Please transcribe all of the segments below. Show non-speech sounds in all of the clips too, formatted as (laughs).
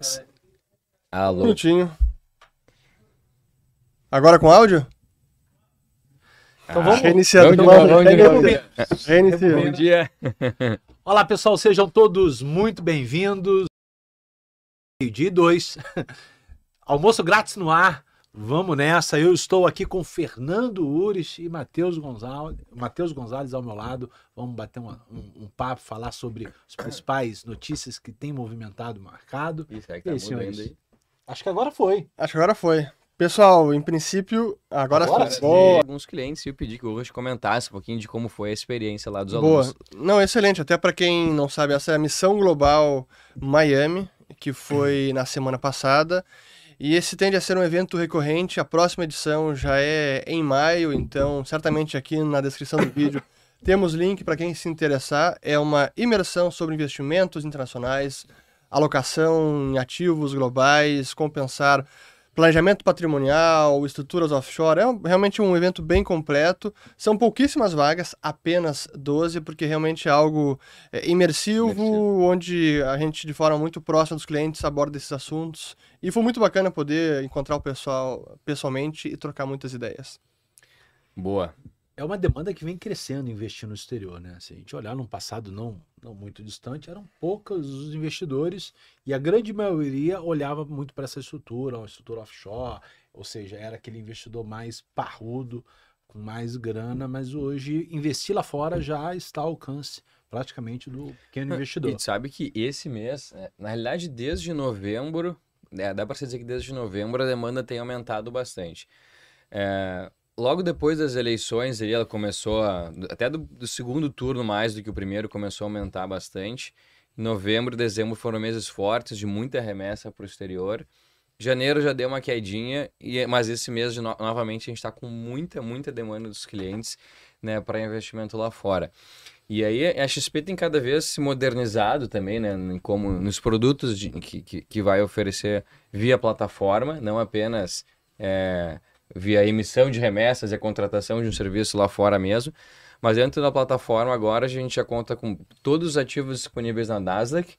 Um Alô. minutinho. Agora com áudio? Então vamos. Reiniciando. De novo, vamos de novo. Reiniciando. Bom dia. (laughs) Olá, pessoal, sejam todos muito bem-vindos. E dois. (laughs) Almoço grátis no ar. Vamos nessa. Eu estou aqui com Fernando Ures e Matheus Gonzalez, Matheus Gonzalez ao meu lado. Vamos bater uma- um, um papo, falar sobre as principais notícias que têm movimentado o mercado. Isso, é E que aí, tá senhores? mudando aí. Acho que agora foi. Acho que agora foi. Pessoal, em princípio, agora, Agora sim. sim. Boa. Alguns clientes e eu pedi que o Rush comentasse um pouquinho de como foi a experiência lá dos Boa. alunos. Não, excelente. Até para quem não sabe, essa é a Missão Global Miami, que foi na semana passada. E esse tende a ser um evento recorrente. A próxima edição já é em maio, então certamente aqui na descrição do vídeo (laughs) temos link para quem se interessar. É uma imersão sobre investimentos internacionais, alocação em ativos globais, compensar planejamento patrimonial, estruturas offshore. É realmente um evento bem completo. São pouquíssimas vagas, apenas 12, porque realmente é algo é, imersivo, Imersivo. onde a gente, de forma muito próxima dos clientes, aborda esses assuntos. E foi muito bacana poder encontrar o pessoal pessoalmente e trocar muitas ideias. Boa. É uma demanda que vem crescendo investir no exterior, né? Se a gente olhar num passado não, não muito distante, eram poucos os investidores e a grande maioria olhava muito para essa estrutura, uma estrutura offshore, ou seja, era aquele investidor mais parrudo, com mais grana, mas hoje investir lá fora já está ao alcance praticamente do pequeno E investidor. tu sabe que esse mês, é, na realidade, desde novembro, é, dá para dizer que desde novembro a demanda tem aumentado bastante. É, logo depois das eleições, ali, ela começou a, até do, do segundo turno mais do que o primeiro, começou a aumentar bastante. Novembro e dezembro foram meses fortes, de muita remessa para o exterior. Janeiro já deu uma quedinha, e, mas esse mês, no- novamente, a gente está com muita, muita demanda dos clientes né, para investimento lá fora. E aí a XP tem cada vez se modernizado também, né? Como nos produtos de- que, que, que vai oferecer via plataforma, não apenas é, via emissão de remessas e a contratação de um serviço lá fora mesmo. Mas dentro da plataforma agora a gente já conta com todos os ativos disponíveis na Nasdaq,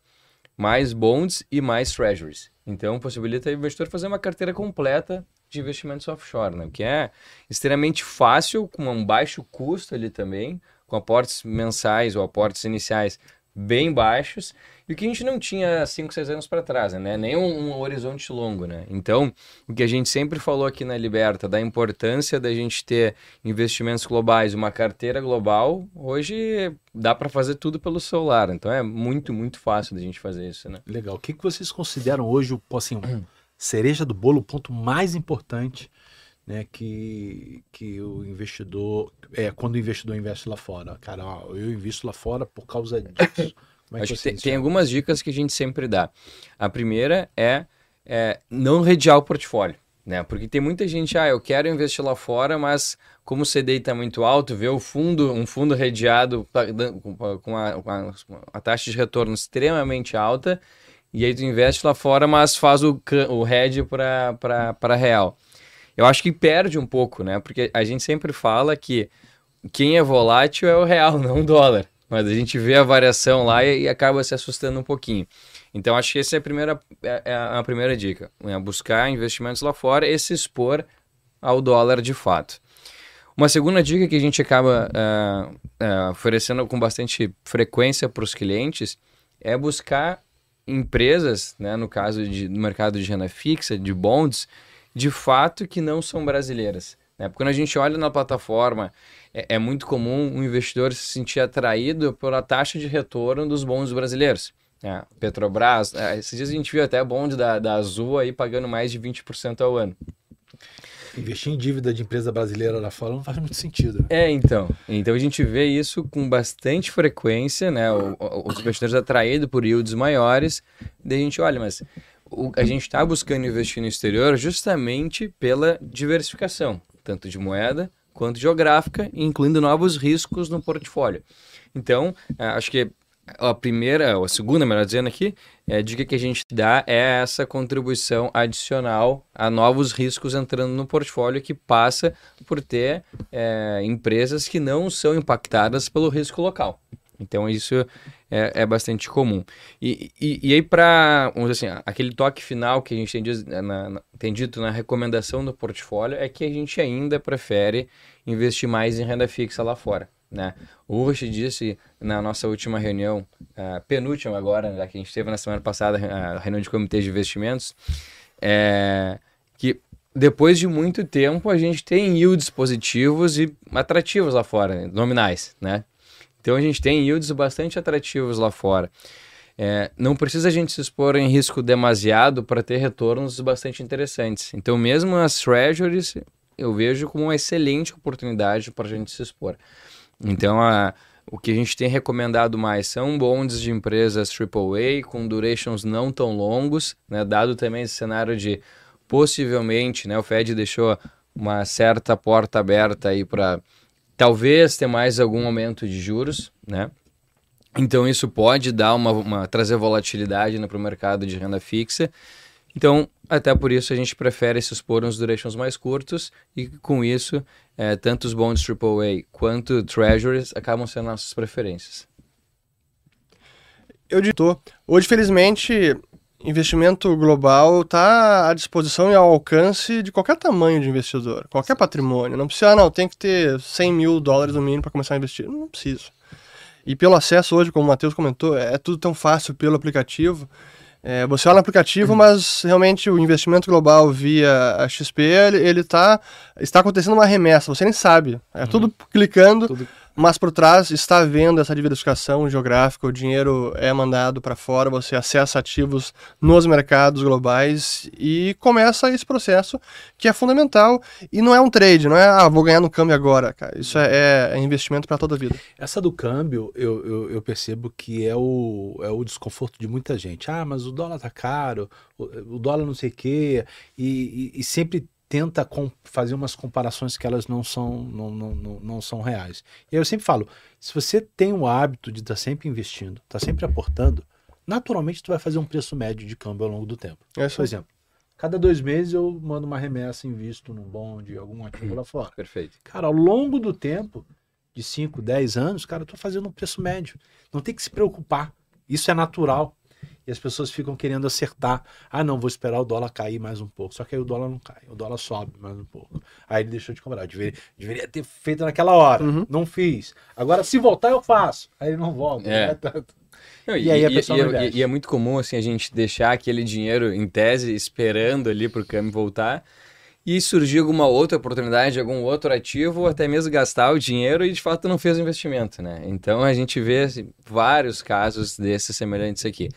mais bonds e mais treasuries. Então possibilita o investidor fazer uma carteira completa de investimentos offshore, né? O que é extremamente fácil, com um baixo custo ali também, com aportes mensais ou aportes iniciais bem baixos, e o que a gente não tinha 5, 6 anos para trás, né? Nem um, um horizonte longo, né? Então, o que a gente sempre falou aqui na Liberta, da importância da gente ter investimentos globais, uma carteira global, hoje dá para fazer tudo pelo celular, então é muito, muito fácil da gente fazer isso, né? Legal. O que, que vocês consideram hoje assim, (clears throat) cereja do bolo, o ponto mais importante, né, que, que o investidor é quando o investidor investe lá fora, cara, ó, eu invisto lá fora por causa disso. Como é Acho que que tem, tem algumas dicas que a gente sempre dá. A primeira é, é não redear o portfólio, né? Porque tem muita gente, ah, eu quero investir lá fora, mas como o CDI está muito alto, vê o fundo, um fundo redeado dan- com a, com a- a taxa de retorno extremamente alta, e aí tu investe lá fora, mas faz o, o hedge para real. Eu acho que perde um pouco, né? Porque a gente sempre fala que quem é volátil é o real, (laughs) não o dólar. Mas a gente vê a variação lá e, acaba se assustando um pouquinho. Então, acho que essa é a primeira, é, é a primeira dica. É buscar investimentos lá fora e se expor ao dólar de fato. Uma segunda dica que a gente acaba ah, ah, oferecendo com bastante frequência para os clientes é buscar empresas, né, no caso de, do mercado de renda fixa, de bonds, de fato que não são brasileiras. Né? Porque quando a gente olha na plataforma, é, é muito comum o investidor se sentir atraído pela taxa de retorno dos bons brasileiros. né? Petrobras, é, esses dias a gente viu até bonde da, da Azul aí pagando mais de 20% ao ano. Investir em dívida de empresa brasileira lá fora não faz muito sentido. É, então. Então a gente vê isso com bastante frequência, né? O- o- os investidores atraídos por yields maiores. Daí a gente olha, mas o- a gente está buscando investir no exterior justamente pela diversificação, tanto de moeda quanto geográfica, incluindo novos riscos no portfólio. Então, eh, acho que a primeira, ou a segunda, melhor dizendo aqui, é, dica que a gente dá é essa contribuição adicional a novos riscos entrando no portfólio que passa por ter é, empresas que não são impactadas pelo risco local. Então isso é, é bastante comum. E, e, e aí para, vamos assim, aquele toque final que a gente tem, diz, na, na, tem dito na recomendação do portfólio é que a gente ainda prefere investir mais em renda fixa lá fora. Né? O Rush disse na nossa última reunião, uh, penúltima agora, né, que a gente teve na semana passada, a reunião de comitê de investimentos, é, que depois de muito tempo a gente tem yields positivos e atrativos lá fora, nominais, né? Então a gente tem yields bastante atrativos lá fora. É, não precisa a gente se expor em risco demasiado para ter retornos bastante interessantes. Então mesmo as treasuries eu vejo como uma excelente oportunidade para a gente se expor. Então, a, o que a gente tem recomendado mais são bonds de empresas AAA com durations não tão longos, né? dado também esse cenário de possivelmente, né, o Fed deixou uma certa porta aberta aí para talvez ter mais algum aumento de juros, né? Então isso pode dar uma, uma trazer volatilidade para o mercado de renda fixa. Então, até por isso a gente prefere se expor uns durations mais curtos e com isso é, tanto os bonds AAA quanto treasuries acabam sendo nossas preferências. Eu ditou. Hoje, felizmente, investimento global está à disposição e ao alcance de qualquer tamanho de investidor, qualquer patrimônio. Não precisa, ah, não, tem que ter 100 mil dólares no mínimo para começar a investir. Não precisa. E pelo acesso hoje, como o Matheus comentou, é tudo tão fácil pelo aplicativo. É, você olha no aplicativo, mas realmente o investimento global via a XP, ele, ele tá, está acontecendo uma remessa, você nem sabe. É uhum. tudo clicando, tudo mas por trás está havendo essa diversificação geográfica, o dinheiro é mandado para fora, você acessa ativos nos mercados globais e começa esse processo que é fundamental e não é um trade, não é, ah, vou ganhar no câmbio agora, cara. Isso é, é investimento para toda a vida. Essa do câmbio, eu, eu, eu, percebo que é o, é o desconforto de muita gente. Ah, mas o dólar tá caro, o, o dólar não sei o quê, e, e, e sempre tenta fazer umas comparações que elas não são, não, não, não, não, são reais. E eu sempre falo, se você tem o hábito de estar tá sempre investindo, estar tá sempre aportando, naturalmente tu vai fazer um preço médio de câmbio ao longo do tempo. É Por exemplo, cada dois meses eu mando uma remessa, invisto num bonde, algum ativo lá fora. Perfeito. Cara, ao longo do tempo, de 5, 10 anos, cara, eu tô fazendo um preço médio. Não tem que se preocupar. Isso é natural e as pessoas ficam querendo acertar. Ah, não, vou esperar o dólar cair mais um pouco. Só que aí o dólar não cai, o dólar sobe mais um pouco. Aí ele deixou de comprar. Eu deveria, deveria ter feito naquela hora. Uhum. Não fiz. Agora, se voltar, eu faço. Aí ele não volta. É. Não, e, e, aí a pessoa e, e, e, é muito comum assim, a gente deixar aquele dinheiro em tese esperando ali para o câmbio voltar e surgir alguma outra oportunidade, algum outro ativo, ou até mesmo gastar o dinheiro e de fato não fez o investimento, né? Então a gente vê assim, vários casos desses semelhantes aqui.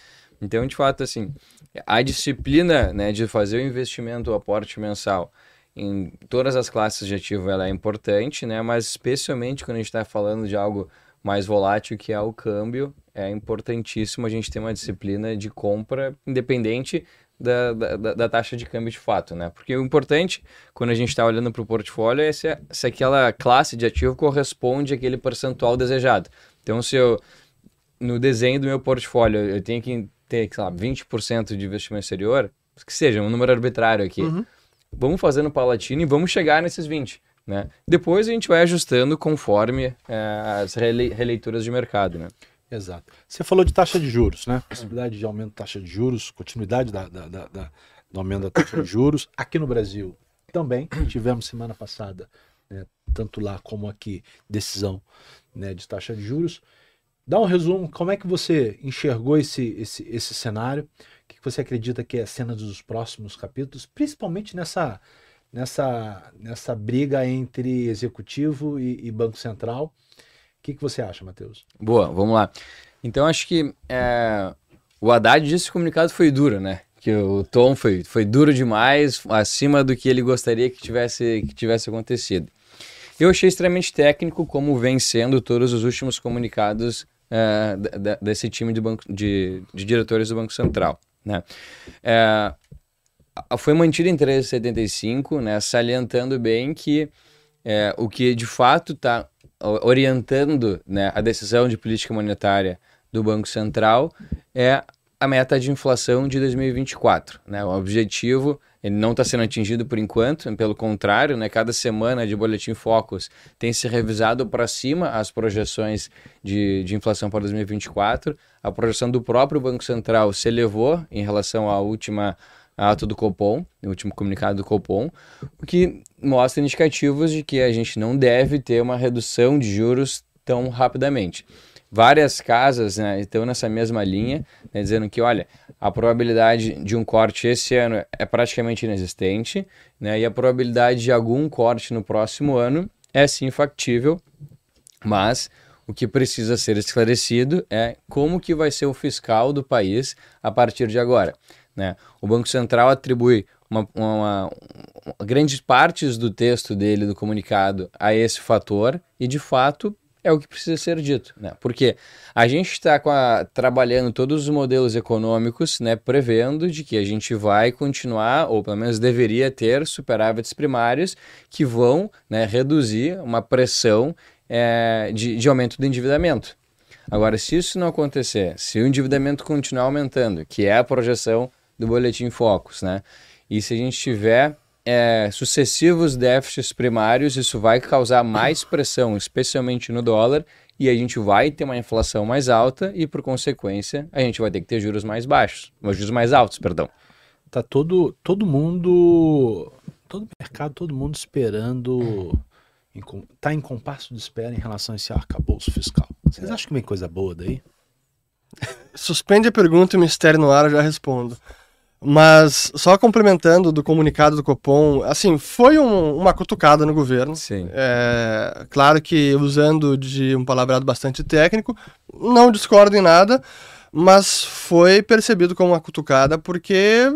Então, de fato, assim, a disciplina né, de fazer o investimento, o aporte mensal em todas as classes de ativo ela é importante, né? Mas especialmente quando a gente está falando de algo mais volátil que é o câmbio, é importantíssimo a gente ter uma disciplina de compra independente da, da, da, taxa de câmbio de fato, né? Porque o importante, quando a gente está olhando para o portfólio, é se, se aquela classe de ativo corresponde àquele percentual desejado. Então, se eu, no desenho do meu portfólio, eu tenho que ter, sei lá, 20% de investimento exterior, que seja um número arbitrário aqui. Uhum. Vamos fazendo palatino e vamos chegar nesses 20. Né? Depois a gente vai ajustando conforme é, as rele releituras de mercado. Né? Exato. Você falou de taxa de juros, né? Possibilidade de aumento da taxa de juros, continuidade da, da, da, da do aumento da taxa de juros. Aqui no Brasil também tivemos semana passada, né, tanto lá como aqui, decisão né, de taxa de juros. Dá um resumo, como é que você enxergou esse, esse, esse cenário? O que você acredita que é a cena dos próximos capítulos, principalmente nessa, nessa, nessa briga entre executivo e, e Banco Central? O que, que você acha, Matheus? Boa, vamos lá. Então, acho que é, o Haddad disse que o comunicado foi duro, né? Que o tom foi, foi duro demais, acima do que ele gostaria que tivesse, que tivesse acontecido. Eu achei extremamente técnico como vem sendo todos os últimos comunicados uh, desse time de, banco, de, de, diretores do Banco Central. Né? Uh, foi mantida em 1375, né, salientando bem que uh, o que de fato está orientando né, a decisão de política monetária do Banco Central é a meta de inflação de 2024. Né? O objetivo ele não está sendo atingido por enquanto, pelo contrário, né, cada semana de Boletim Focus tem se revisado para cima as projeções de, de inflação para 2024. A projeção do próprio Banco Central se elevou em relação à última ato do Copom, o último comunicado do Copom, o que mostra indicativos de que a gente não deve ter uma redução de juros tão rapidamente. Várias casas né, estão nessa mesma linha, né, dizendo que, olha, a probabilidade de um corte esse ano é praticamente inexistente, né, e a probabilidade de algum corte no próximo ano é sim factível, mas o que precisa ser esclarecido é como que vai ser o fiscal do país a partir de agora. Né? O Banco Central atribui uma, uma, uma, grandes partes do texto dele, do comunicado, a esse fator e, de fato, é o que precisa ser dito. Né? Porque a gente está trabalhando todos os modelos econômicos, né, prevendo de que a gente vai continuar, ou pelo menos deveria ter, superávites primários que vão né, reduzir uma pressão é, de, de aumento do endividamento. Agora, se isso não acontecer, se o endividamento continuar aumentando, que é a projeção do Boletim Focus, né? E se a gente tiver é, sucessivos déficits primários, isso vai causar mais pressão, especialmente no dólar, e a gente vai ter uma inflação mais alta e, por consequência, a gente vai ter que ter juros mais baixos, juros mais altos, perdão. Tá todo, todo mundo, todo mercado, todo mundo esperando, em, tá em compasso de espera em relação a esse arcabouço fiscal. Vocês é. acham que vem coisa boa daí? Suspende a pergunta e o mistério no ar, eu já respondo. Mas, só complementando do comunicado do Copom, assim, foi um, uma cutucada no governo. Sim. É, claro que usando de um palavrado bastante técnico, não discordo em nada, mas foi percebido como uma cutucada porque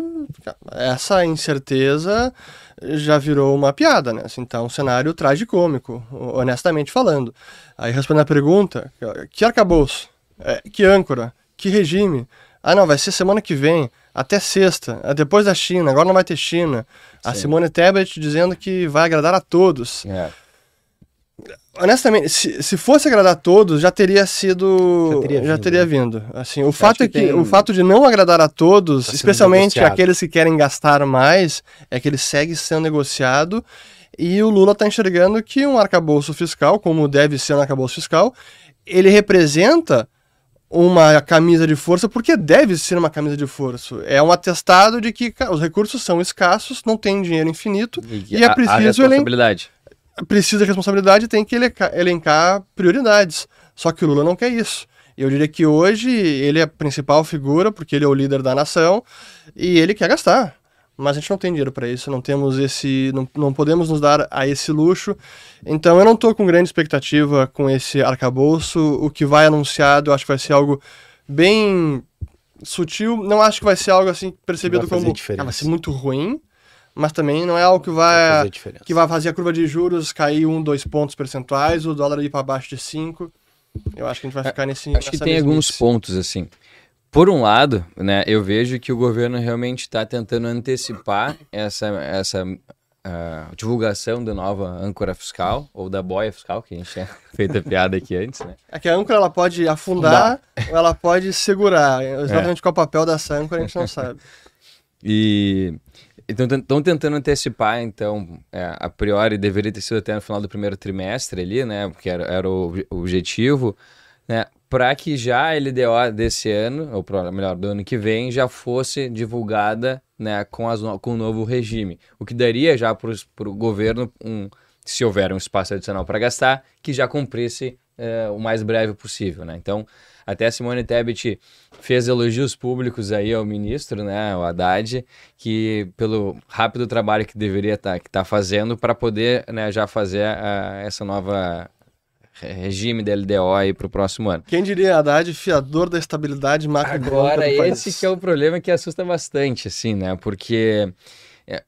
essa incerteza já virou uma piada, né? Assim, então, um cenário tragicômico, honestamente falando. Aí, respondendo a pergunta, que arcabouço? É, que âncora? Que regime? Ah, não, vai ser semana que vem até sexta, é depois da China, agora não vai ter China. A Simone Tebet dizendo que vai agradar a todos. É. Honestamente, se, se fosse agradar a todos, já teria sido. Já teria vindo. Já teria né? vindo. Assim, o fato, é que, tem... o fato de não agradar a todos, tá especialmente aqueles que querem gastar mais, é que ele segue sendo negociado. E o Lula está enxergando que um arcabouço fiscal, como deve ser um arcabouço fiscal, ele representa uma camisa de força, porque deve ser uma camisa de força. É um atestado de que os recursos são escassos, não tem dinheiro infinito e, e é preciso a responsabilidade. Precisa de responsabilidade tem que elencar, elencar prioridades. Só que o Lula não quer isso. Eu diria que hoje ele é a principal figura, porque ele é o líder da nação, e ele quer gastar mas a gente não tem dinheiro para isso, não temos esse, não, não podemos nos dar a esse luxo. Então eu não estou com grande expectativa com esse arcabouço. O que vai anunciado, eu acho que vai ser algo bem sutil. Não acho que vai ser algo assim percebido vai como ah, vai ser muito ruim, mas também não é algo que vai, vai que vai fazer a curva de juros cair um, dois pontos percentuais, o dólar ir para baixo de cinco. Eu acho que a gente vai é, ficar nesse. Acho que tem alguns pontos assim. Por um lado, né, eu vejo que o governo realmente está tentando antecipar essa, essa uh, divulgação da nova âncora fiscal, ou da boia fiscal, que a gente tinha (laughs) feito a piada aqui antes, né? É que a âncora ela pode afundar ou ela pode segurar. Exatamente é. qual é o papel dessa âncora a gente não (laughs) sabe. E estão tentando antecipar, então, é, a priori deveria ter sido até no final do primeiro trimestre ali, né? Porque era, era o objetivo, né? Para que já a LDO desse ano, ou melhor, do ano que vem, já fosse divulgada né, com, as, com o novo regime. O que daria já para o governo, um, se houver um espaço adicional para gastar, que já cumprisse é, o mais breve possível. Né? Então, até a Simone Tebet fez elogios públicos aí ao ministro, né, o Haddad, que pelo rápido trabalho que deveria estar tá, tá fazendo para poder né, já fazer a, essa nova regime da LDO aí para o próximo ano. Quem diria Haddad, fiador da estabilidade macroeconômica Agora, esse que é o problema que assusta bastante, assim, né? Porque é,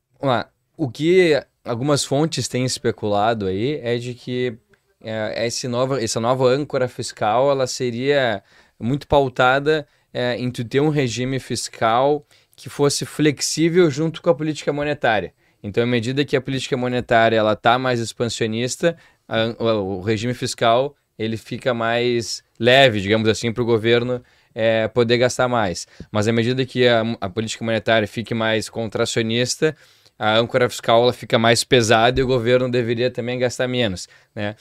o que algumas fontes têm especulado aí é de que é, esse nova, essa nova âncora fiscal ela seria muito pautada é, em ter um regime fiscal que fosse flexível junto com a política monetária. Então, à medida que a política monetária ela está mais expansionista, a, o regime fiscal ele fica mais leve, digamos assim, para o governo é, poder gastar mais. Mas à medida que a, a política monetária fique mais contracionista, a âncora fiscal ela fica mais pesada e o governo deveria também gastar menos, né?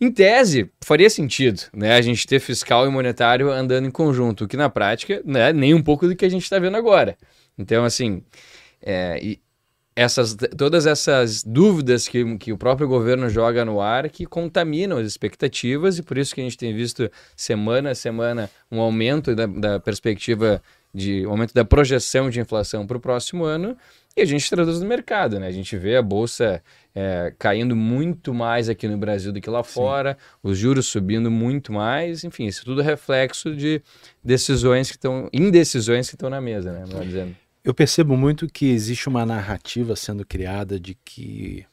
Em tese, faria sentido, né? A gente ter fiscal e monetário andando em conjunto, o que na prática não é nem um pouco do que a gente está vendo agora. Então, assim, é, essas, todas essas dúvidas que, que o próprio governo joga no ar que contaminam as expectativas e por isso que a gente tem visto semana a semana um aumento da, da perspectiva de um aumento da projeção de inflação para o próximo ano e a gente traduz no mercado, né? A gente vê a bolsa é, caindo muito mais aqui no Brasil do que lá fora, Sim. os juros subindo muito mais, enfim, isso tudo é reflexo de decisões que estão, indecisões que estão na mesa, né? Dizendo. Eu percebo muito que existe uma narrativa sendo criada de que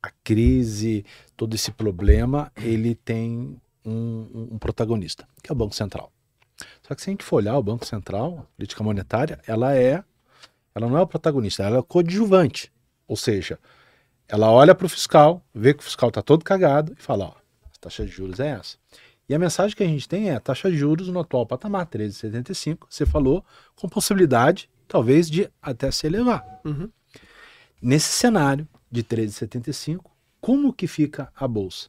a crise, todo esse problema, ele tem um, um protagonista, que é o Banco Central. Só que se a gente for olhar o Banco Central, a política monetária, ela é ela não é o protagonista, ela é coadjuvante. Ou seja, ela olha para o fiscal, vê que o fiscal está todo cagado e fala: ó, a taxa de juros é essa. E a mensagem que a gente tem é a taxa de juros no atual patamar, 13,75, você falou, com possibilidade, talvez, de até se elevar. Uhum. Nesse cenário de 13,75, como que fica a bolsa?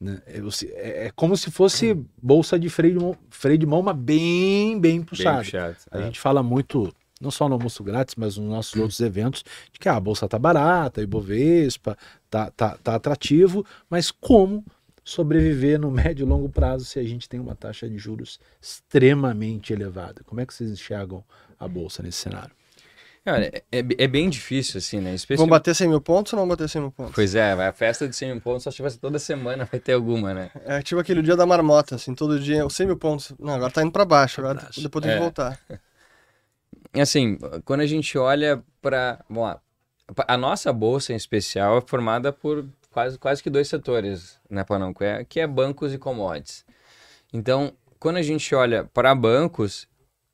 Né? É, é, é, como se fosse bolsa de freio de mão, freio de mão mas bem, bem puxada. Bem puxado, a é. gente fala muito não só no almoço grátis, mas nos nossos outros eventos, de que ah, a bolsa tá barata, Ibovespa tá, tá, tá atrativo, mas como sobreviver no (laughs) médio e longo prazo se a gente tem uma taxa de juros extremamente elevada? Como é que vocês enxergam a bolsa nesse cenário? Cara, é, é, é bem difícil, assim, né? Especialmente... Vão bater 100 mil pontos ou não bater 100 mil pontos? Pois é, a festa de 100 mil pontos, só se tivesse toda semana, vai ter alguma, né? É tipo aquele dia da marmota, assim, todo dia, os 100 mil pontos. Não, agora tá indo pra baixo, agora depois tem que é. voltar. (laughs) assim, quando a gente olha para, vamos lá, a nossa bolsa em especial é formada por quase, quase que dois setores, né, Panão, que é, que é bancos e commodities. Então, quando a gente olha para bancos,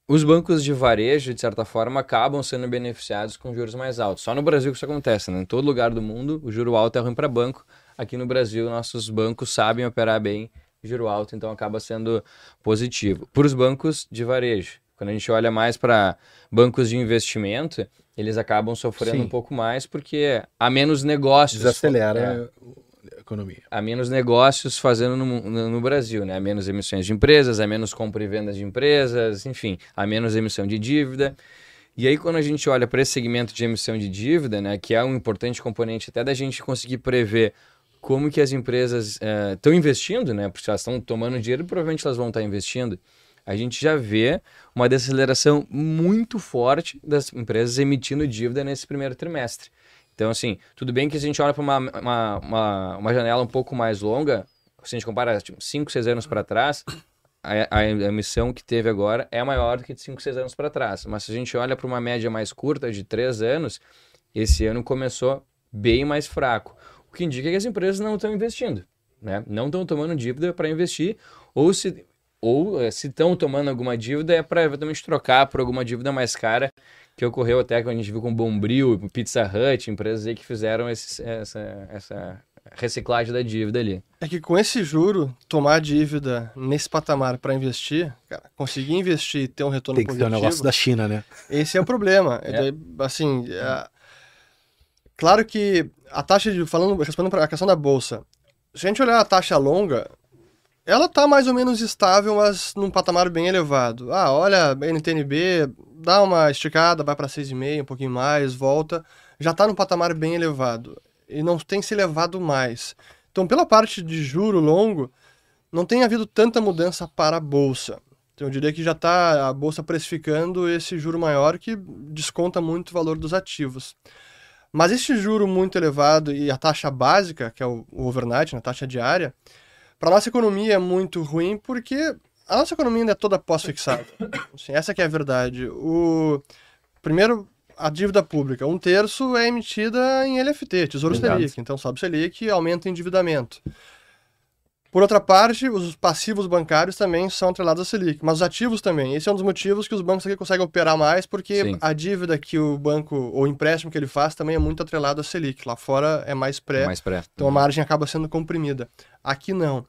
os bancos de varejo, de certa forma, acabam sendo beneficiados com juros mais altos. Só no Brasil que isso acontece, né? Em todo lugar do mundo, o juro alto é ruim para banco. Aqui no Brasil, nossos bancos sabem operar bem juro alto, então acaba sendo positivo. Para os bancos de varejo, quando a gente olha mais para bancos de investimento, eles acabam sofrendo Sim. um pouco mais porque há menos negócios. Desacelera é, a economia. Há menos negócios fazendo no, no, no, Brasil, né? Há menos emissões de empresas, há menos compra e venda de empresas, enfim, há menos emissão de dívida. E aí, quando a gente olha para esse segmento de emissão de dívida, né, que é um importante componente até da gente conseguir prever como que as empresas estão eh, investindo, né? Porque elas estão tomando dinheiro, provavelmente elas vão estar investindo a gente já vê uma desaceleração muito forte das empresas emitindo dívida nesse primeiro trimestre. Então, assim, tudo bem que a gente olha para uma, uma, uma, uma, janela um pouco mais longa, se a gente compara 5, tipo, 6 anos para trás, a, a, emissão que teve agora é maior do que de 5, 6 anos para trás. Mas se a gente olha para uma média mais curta, de 3 anos, esse ano começou bem mais fraco. O que indica que as empresas não estão investindo, né? não estão tomando dívida para investir, ou se ou eh, se estão tomando alguma dívida é para eventualmente trocar por alguma dívida mais cara, que ocorreu até quando a gente viu com Bombril, Pizza Hut, empresas aí que fizeram esse, essa, essa reciclagem da dívida ali. É que com esse juro, tomar dívida nesse patamar para investir, cara, conseguir investir e ter um retorno Tem que positivo... ter um negócio da China, né? Esse é o problema. (laughs) É. assim, é... claro que a taxa de... Falando, respondendo para a questão da bolsa, se a gente olhar a taxa longa, ela tá mais ou menos estável, mas num patamar bem elevado. Ah, olha, NTNB, dá uma esticada, vai para 6,5, um pouquinho mais, volta. Já está num patamar bem elevado. E não tem se elevado mais. Então, pela parte de juro longo, não tem havido tanta mudança para a bolsa. Então, eu diria que já está a bolsa precificando esse juro maior que desconta muito o valor dos ativos. Mas esse juro muito elevado e a taxa básica, que é o overnight, a né, taxa diária, para nossa economia é muito ruim porque a nossa economia ainda é toda pós-fixada. (coughs) Assim, essa que é a verdade. O primeiro a dívida pública, um terço é emitida em LFT, Tesouro. Selic. Então sobe Selic aumenta o endividamento. Por outra parte, os passivos bancários também são atrelados a Selic, mas os ativos também. Esse é um dos motivos que os bancos aqui conseguem operar mais, porque Sim. a dívida que o banco, ou o empréstimo que ele faz, também é muito atrelado a Selic. Lá fora é mais pré, mais pré. então a margem acaba sendo comprimida. Aqui não.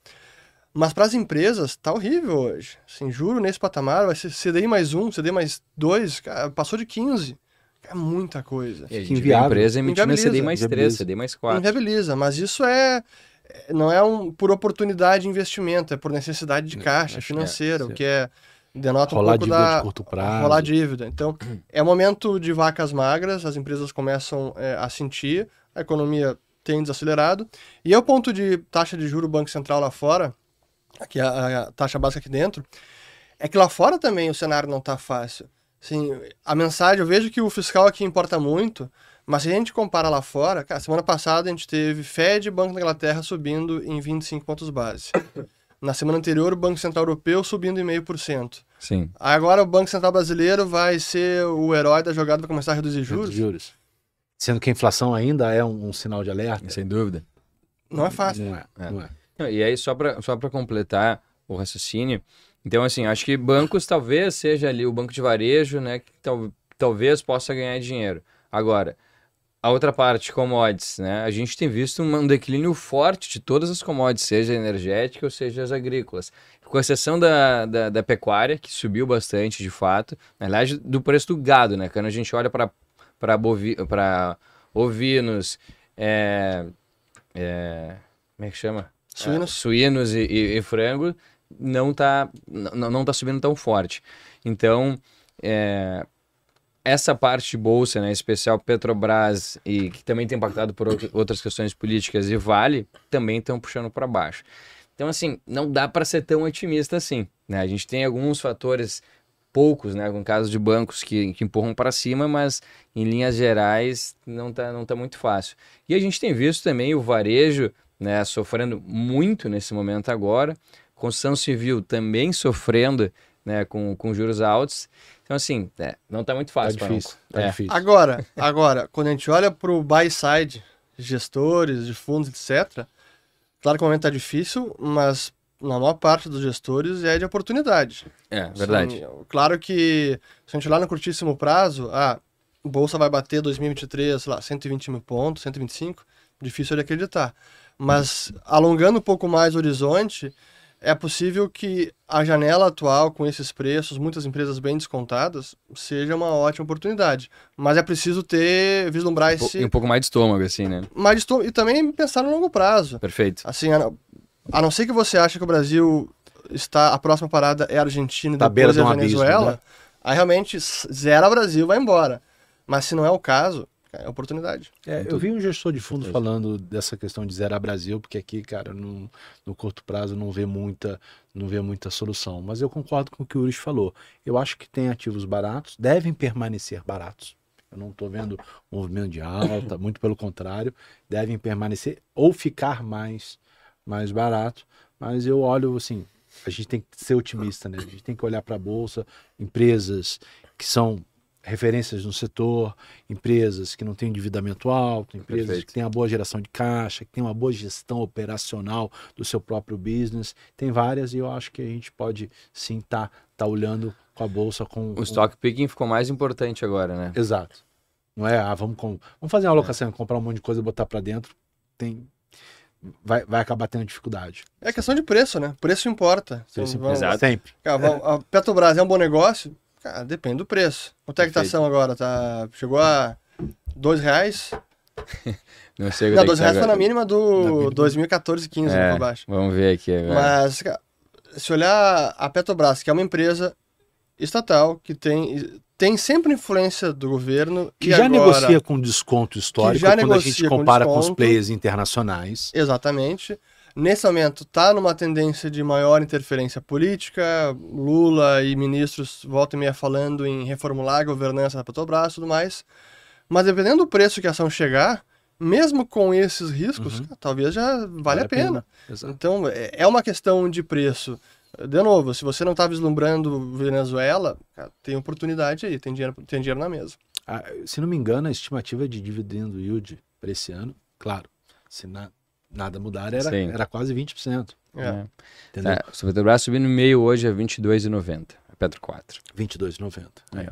Mas para as empresas, tá horrível hoje. Assim, juro nesse patamar, vai ser CDI mais um, CDI mais dois, cara, passou de 15. É muita coisa. E a gente vê a empresa emitindo. CDI mais 3, Inviabiliza. CDI mais 4. Inviabiliza, mas isso é é- não é um por oportunidade de investimento, é por necessidade de caixa acho que é, financeira, o sim. que é denota um Rolar pouco dívida da de curto prazo. rolar dívida. Então, (clears throat) é momento de vacas magras, as empresas começam é, a sentir, a economia tem desacelerado. E é o ponto de taxa de juro Banco Central lá fora, aqui a, a taxa básica aqui dentro, é que lá fora também o cenário não está fácil. Assim, a mensagem, eu vejo que o fiscal aqui importa muito, mas se a gente compara lá fora, cara, semana passada a gente teve Fed e Banco da Inglaterra subindo em 25 pontos base. (laughs) Na semana anterior, o Banco Central Europeu subindo em 0,5%. Sim. Agora o Banco Central Brasileiro vai ser o herói da jogada para começar a reduzir juros? Juros. Sendo que a inflação ainda é um, um sinal de alerta. Sem dúvida. Não é fácil. Não é, É. não é. E aí, só para só pra completar o raciocínio, então, assim, acho que bancos talvez seja ali o banco de varejo, né, que tal, talvez possa ganhar dinheiro. Agora, a outra parte, commodities, né, a gente tem visto um declínio forte de todas as commodities, seja energética ou seja as agrícolas. Com exceção da, da, da pecuária, que subiu bastante de fato, na verdade, do preço do gado, né, quando a gente olha para para ovinos, é, é, como é que chama? Suínos. Ah, suínos e, e- e frango não tá, não, não tá subindo tão forte. Então, é, essa parte de bolsa, né, especial Petrobras e que também tem impactado por out- outras questões políticas e Vale, também estão puxando para baixo. Então, assim, não dá para ser tão otimista assim. Né? A gente tem alguns fatores, poucos, né, com casos de bancos que, que empurram para cima, mas em linhas gerais não tá, não tá muito fácil. E a gente tem visto também o varejo né, sofrendo muito nesse momento agora, construção civil também sofrendo né, com, com juros altos. Então, assim, é, não tá muito Tá fácil. para difícil. Tá é. difícil. Agora, (laughs) agora, quando a gente olha para o buy side, gestores de fundos, etc., claro que o momento está difícil, mas na maior parte dos gestores é de oportunidade. É, verdade. Sim, claro que se a gente olhar no curtíssimo prazo, a bolsa vai bater 2023, sei lá, 120 mil pontos, 125, difícil de acreditar. Mas alongando um pouco mais o horizonte, é possível que a janela atual, com esses preços, muitas empresas bem descontadas, seja uma ótima oportunidade. Mas é preciso ter, vislumbrar Um esse. Um pouco mais de estômago, assim, né? mais esto- e também pensar no longo prazo. Perfeito. Assim, a não, a não ser que você ache que o Brasil está. A próxima parada é a Argentina e Tá depois de é a abismo, Venezuela, né? aí realmente zera Brasil, vai embora. Mas se não é o caso, é oportunidade. É, eu vi um gestor de fundo falando dessa questão de zerar Brasil, porque aqui, cara, no, no curto prazo não vê muita não vê muita solução. Mas eu concordo com o que o Uri falou. Eu acho que tem ativos baratos, devem permanecer baratos. Eu não estou vendo movimento de alta, muito pelo contrário, devem permanecer ou ficar mais mais barato. Mas eu olho assim, a gente tem que ser otimista, né? A gente tem que olhar para a bolsa, empresas que são referências no setor, empresas que não têm endividamento alto, empresas Perfeito. que têm uma boa geração de caixa, que têm uma boa gestão operacional do seu próprio business. Tem várias e eu acho que a gente pode sim estar tá, tá olhando com a bolsa com O stock picking ficou mais importante agora, né? Exato. Não é, ah, vamos, com... vamos fazer uma alocação, comprar um monte de coisa e botar para dentro. Tem vai, vai acabar tendo dificuldade. É questão de preço, né? Preço importa. Então, Sim, vamos- Exato. Sempre. Cara, vamos- a Petrobras é um bom negócio? Cara, depende do preço. Quanto é que tá ação agora? Tá, chegou a dois reais? (laughs) Não sei Não, quanto é dois que tá reais foi na mínima Na do mínima. 2014, 15, É, pra baixo. Vamos ver aqui agora. Mas, cara, se olhar a Petrobras, que é uma empresa estatal, que tem, tem sempre influência do governo. Que e já agora, negocia com desconto histórico já quando a gente negocia com compara com, os players internacionais. Exatamente. Nesse momento, está numa tendência de maior interferência política. Lula e ministros voltam e meia falando em reformular a governança da Petrobras e tudo mais. Mas dependendo do preço que a ação chegar, mesmo com esses riscos, Uhum. talvez já vale, a pena. Exato. Então, é é uma questão de preço. De novo, se você não está vislumbrando Venezuela, tem oportunidade aí, tem dinheiro, tem dinheiro na mesa. Ah, se não me engano, a estimativa de dividendo yield para esse ano, claro, se na- nada mudar, era, Sim. era quase 20%. É. É. Entendeu? Tá, o Petrobras subindo meio hoje a 22,90. A Petro 4. 22,90. Aí,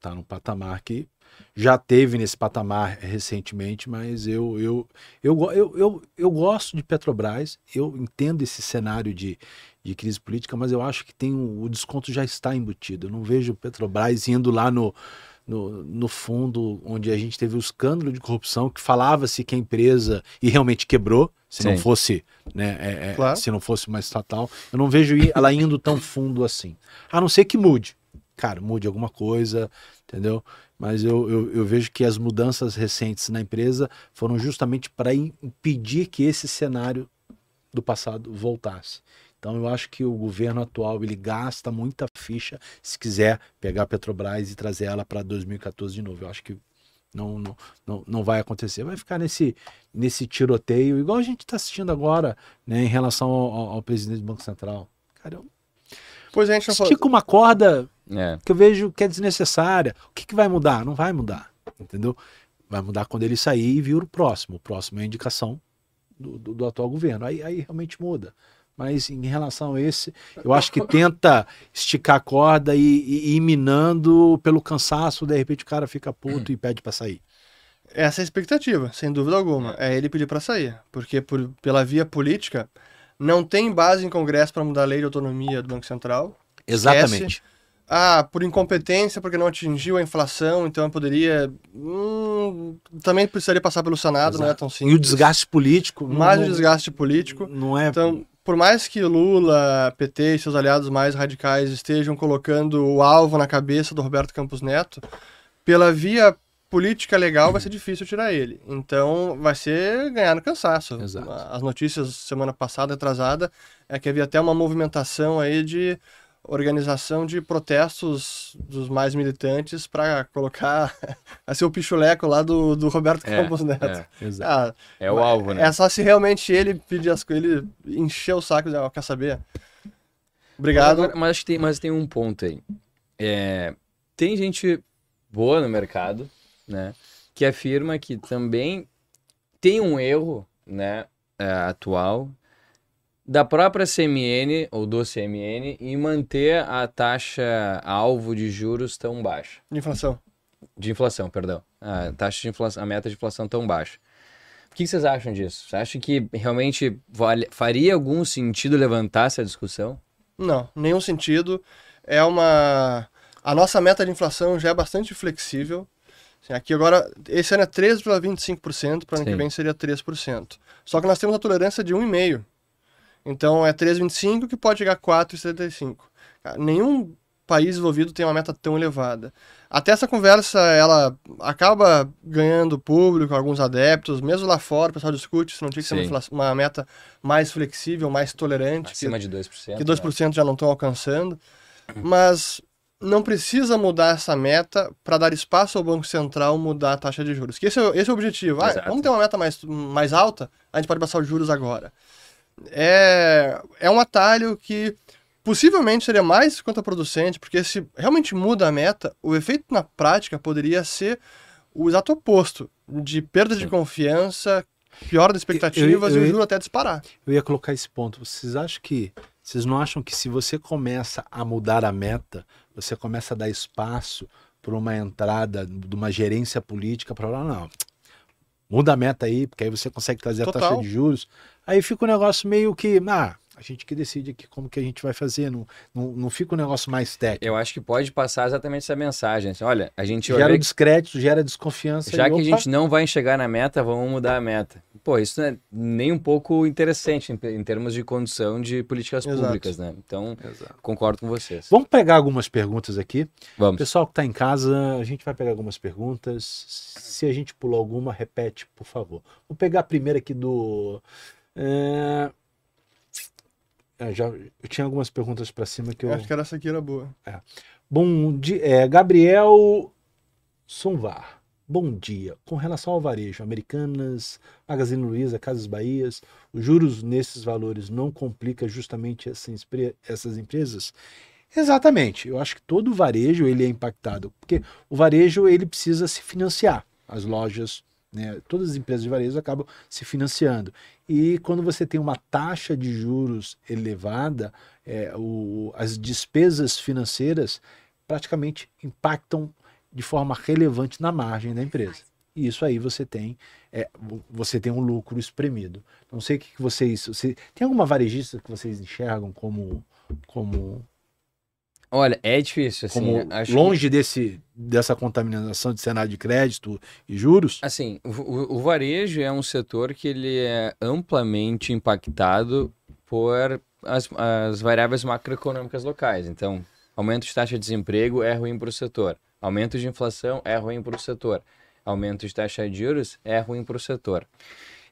Tá num patamar que já teve nesse patamar recentemente, mas eu, eu, eu, eu, eu, eu gosto de Petrobras, eu entendo esse cenário de, de crise política, mas eu acho que tem um, o desconto já está embutido. Eu não vejo Petrobras indo lá no, no, no fundo, onde a gente teve o escândalo de corrupção, que falava-se que a empresa e realmente quebrou, se Sim. não fosse, né, é, é, claro. se não fosse uma estatal. Eu não vejo ela indo tão fundo assim. A não ser que mude. Cara, mude alguma coisa, entendeu? Mas eu, eu, eu vejo que as mudanças recentes na empresa foram justamente para impedir que esse cenário do passado voltasse. Então eu acho que o governo atual ele gasta muita ficha se quiser pegar a Petrobras e trazer ela para 2014 de novo. Eu acho que não, não, não, não vai acontecer. Vai ficar nesse, nesse tiroteio, igual a gente está assistindo agora, né, em relação ao, ao, presidente do Banco Central. Cara, eu pois a gente não estica uma corda é. que eu vejo que é desnecessária. O que, que vai mudar? Não vai mudar, entendeu? Vai mudar quando ele sair e vir o próximo. O próximo é a indicação do, do, do atual governo. Aí, aí realmente muda. Mas em relação a esse, eu acho que tenta esticar a corda e, e, ir minando pelo cansaço, de repente o cara fica puto e pede para sair. Essa é a expectativa, sem dúvida alguma. É ele pedir para sair. Porque por, pela via política, não tem base em Congresso para mudar a lei de autonomia do Banco Central. Exatamente. Esquece. Ah, por incompetência, porque não atingiu a inflação, então eu poderia. Hum, também precisaria passar pelo Senado, Exato. não é tão simples. E o desgaste político. Mais não, o desgaste político. Não é. Então, por mais que Lula, PT e seus aliados mais radicais estejam colocando o alvo na cabeça do Roberto Campos Neto, pela via política legal vai ser difícil tirar ele. Então vai ser ganhar no cansaço. Exato. As notícias semana passada, atrasada, é que havia até uma movimentação aí de organização de protestos dos mais militantes para colocar (laughs) a seu pichuleco lá do, do Roberto é, Campos Neto. É, ah, é o alvo, né? É só se realmente ele pedir as coisas, ele encher o saco e dizer, quer saber? Obrigado. Mas, mas, tem, mas tem um ponto aí. É, tem gente boa no mercado, né? Que afirma que também tem um erro, né? É, atual da própria CMN ou do CMN em manter a taxa alvo de juros tão baixa. De inflação. De inflação, perdão. A taxa de inflação, a meta de inflação tão baixa. O que vocês acham disso? Você acha que realmente vale, faria algum sentido levantar essa discussão? Não, nenhum sentido. É uma. A nossa meta de inflação já é bastante flexível. Assim, aqui agora, esse ano é 13,25%, para o ano que vem seria 3%. Só que nós temos a tolerância de 1,5%. Então é 3,25 que pode chegar a 4,75. Nenhum país desenvolvido tem uma meta tão elevada. Até essa conversa, ela acaba ganhando público, alguns adeptos, mesmo lá fora o pessoal discute se não tinha que ser uma, uma, meta mais flexível, mais tolerante. Acima que, de 2%. Que 2% né? já não estão alcançando. Mas não precisa mudar essa meta para dar espaço ao Banco Central mudar a taxa de juros. Que esse é, esse é o objetivo. Ah, vamos ter uma meta mais, mais alta, a gente pode passar os juros agora é, é um atalho que possivelmente seria mais contraproducente, porque se realmente muda a meta, o efeito na prática poderia ser o exato oposto, de perda de confiança, pior das expectativas eu, eu, eu, e o juro até disparar. Eu ia colocar esse ponto. Vocês acham que vocês não acham que se você começa a mudar a meta, você começa a dar espaço para uma entrada de uma gerência política para falar, não, muda a meta aí, porque aí você consegue trazer Total. a taxa de juros. Aí fica um negócio meio que, ah, a gente que decide aqui como que a gente vai fazer, não, não, não fica um negócio mais técnico. Eu acho que pode passar exatamente essa mensagem. Assim, olha, a gente... Gera descrédito, gera desconfiança. Já que opa... a gente não vai chegar na meta, vamos mudar a meta. Pô, isso não é nem um pouco interessante em, em termos de condução de políticas Exato. públicas, né? Então, Exato. concordo com vocês. Vamos pegar algumas perguntas aqui. Vamos. Pessoal que está em casa, a gente vai pegar algumas perguntas. Se a gente pulou alguma, repete, por favor. Vou pegar a primeira aqui do... É... É, já, eu tinha algumas perguntas para cima que eu... Acho que essa aqui era boa. É. Bom dia, é, Gabriel Sonvar. Bom dia. Com relação ao varejo, Americanas, Magazine Luiza, Casas Bahias, os juros nesses valores não complica justamente essas empresas? Exatamente. Eu acho que todo varejo ele é impactado, porque o varejo ele precisa se financiar. As lojas né? Todas as empresas de varejo acabam se financiando. E quando você tem uma taxa de juros elevada, é, o, as despesas financeiras praticamente impactam de forma relevante na margem da empresa. E isso aí você tem é, você tem um lucro espremido. Não sei o que, que vocês. Você, tem alguma varejista que vocês enxergam como. como Olha, é difícil, assim. longe que... desse, dessa contaminação de cenário de crédito e juros? Assim, o, o, varejo é um setor que ele é amplamente impactado por as, as variáveis macroeconômicas locais. Então, aumento de taxa de desemprego é ruim para o setor. Aumento de inflação é ruim para o setor aumento de taxa de juros é ruim para o setor.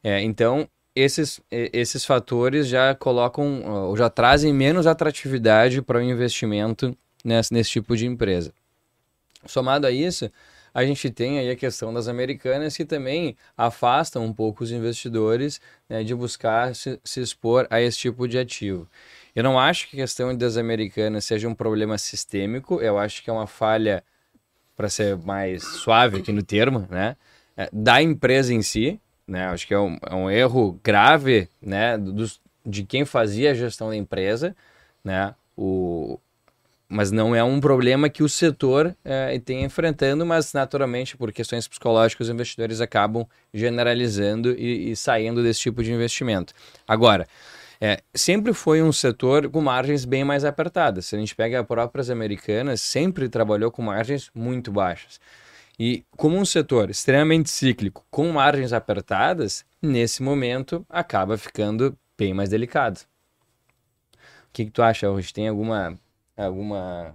É, então, esses, esses fatores já colocam, ou já trazem menos atratividade para o investimento nesse, nesse tipo de empresa. Somado a isso, a gente tem aí a questão das americanas que também afastam um pouco os investidores né, de buscar se, se, expor a esse tipo de ativo. Eu não acho que a questão das americanas seja um problema sistêmico, eu acho que é uma falha para ser mais suave aqui no termo, né? É, da empresa em si, né? Acho que é um, é um erro grave, né? Dos, de quem fazia a gestão da empresa, né? O, mas não é um problema que o setor é, tem enfrentando, mas naturalmente por questões psicológicas os investidores acabam generalizando e, e saindo desse tipo de investimento. Agora, é, sempre foi um setor com margens bem mais apertadas. Se a gente pega as próprias americanas, sempre trabalhou com margens muito baixas. E como um setor extremamente cíclico, com margens apertadas, nesse momento acaba ficando bem mais delicado. O que, que tu acha, hoje? Tem alguma, alguma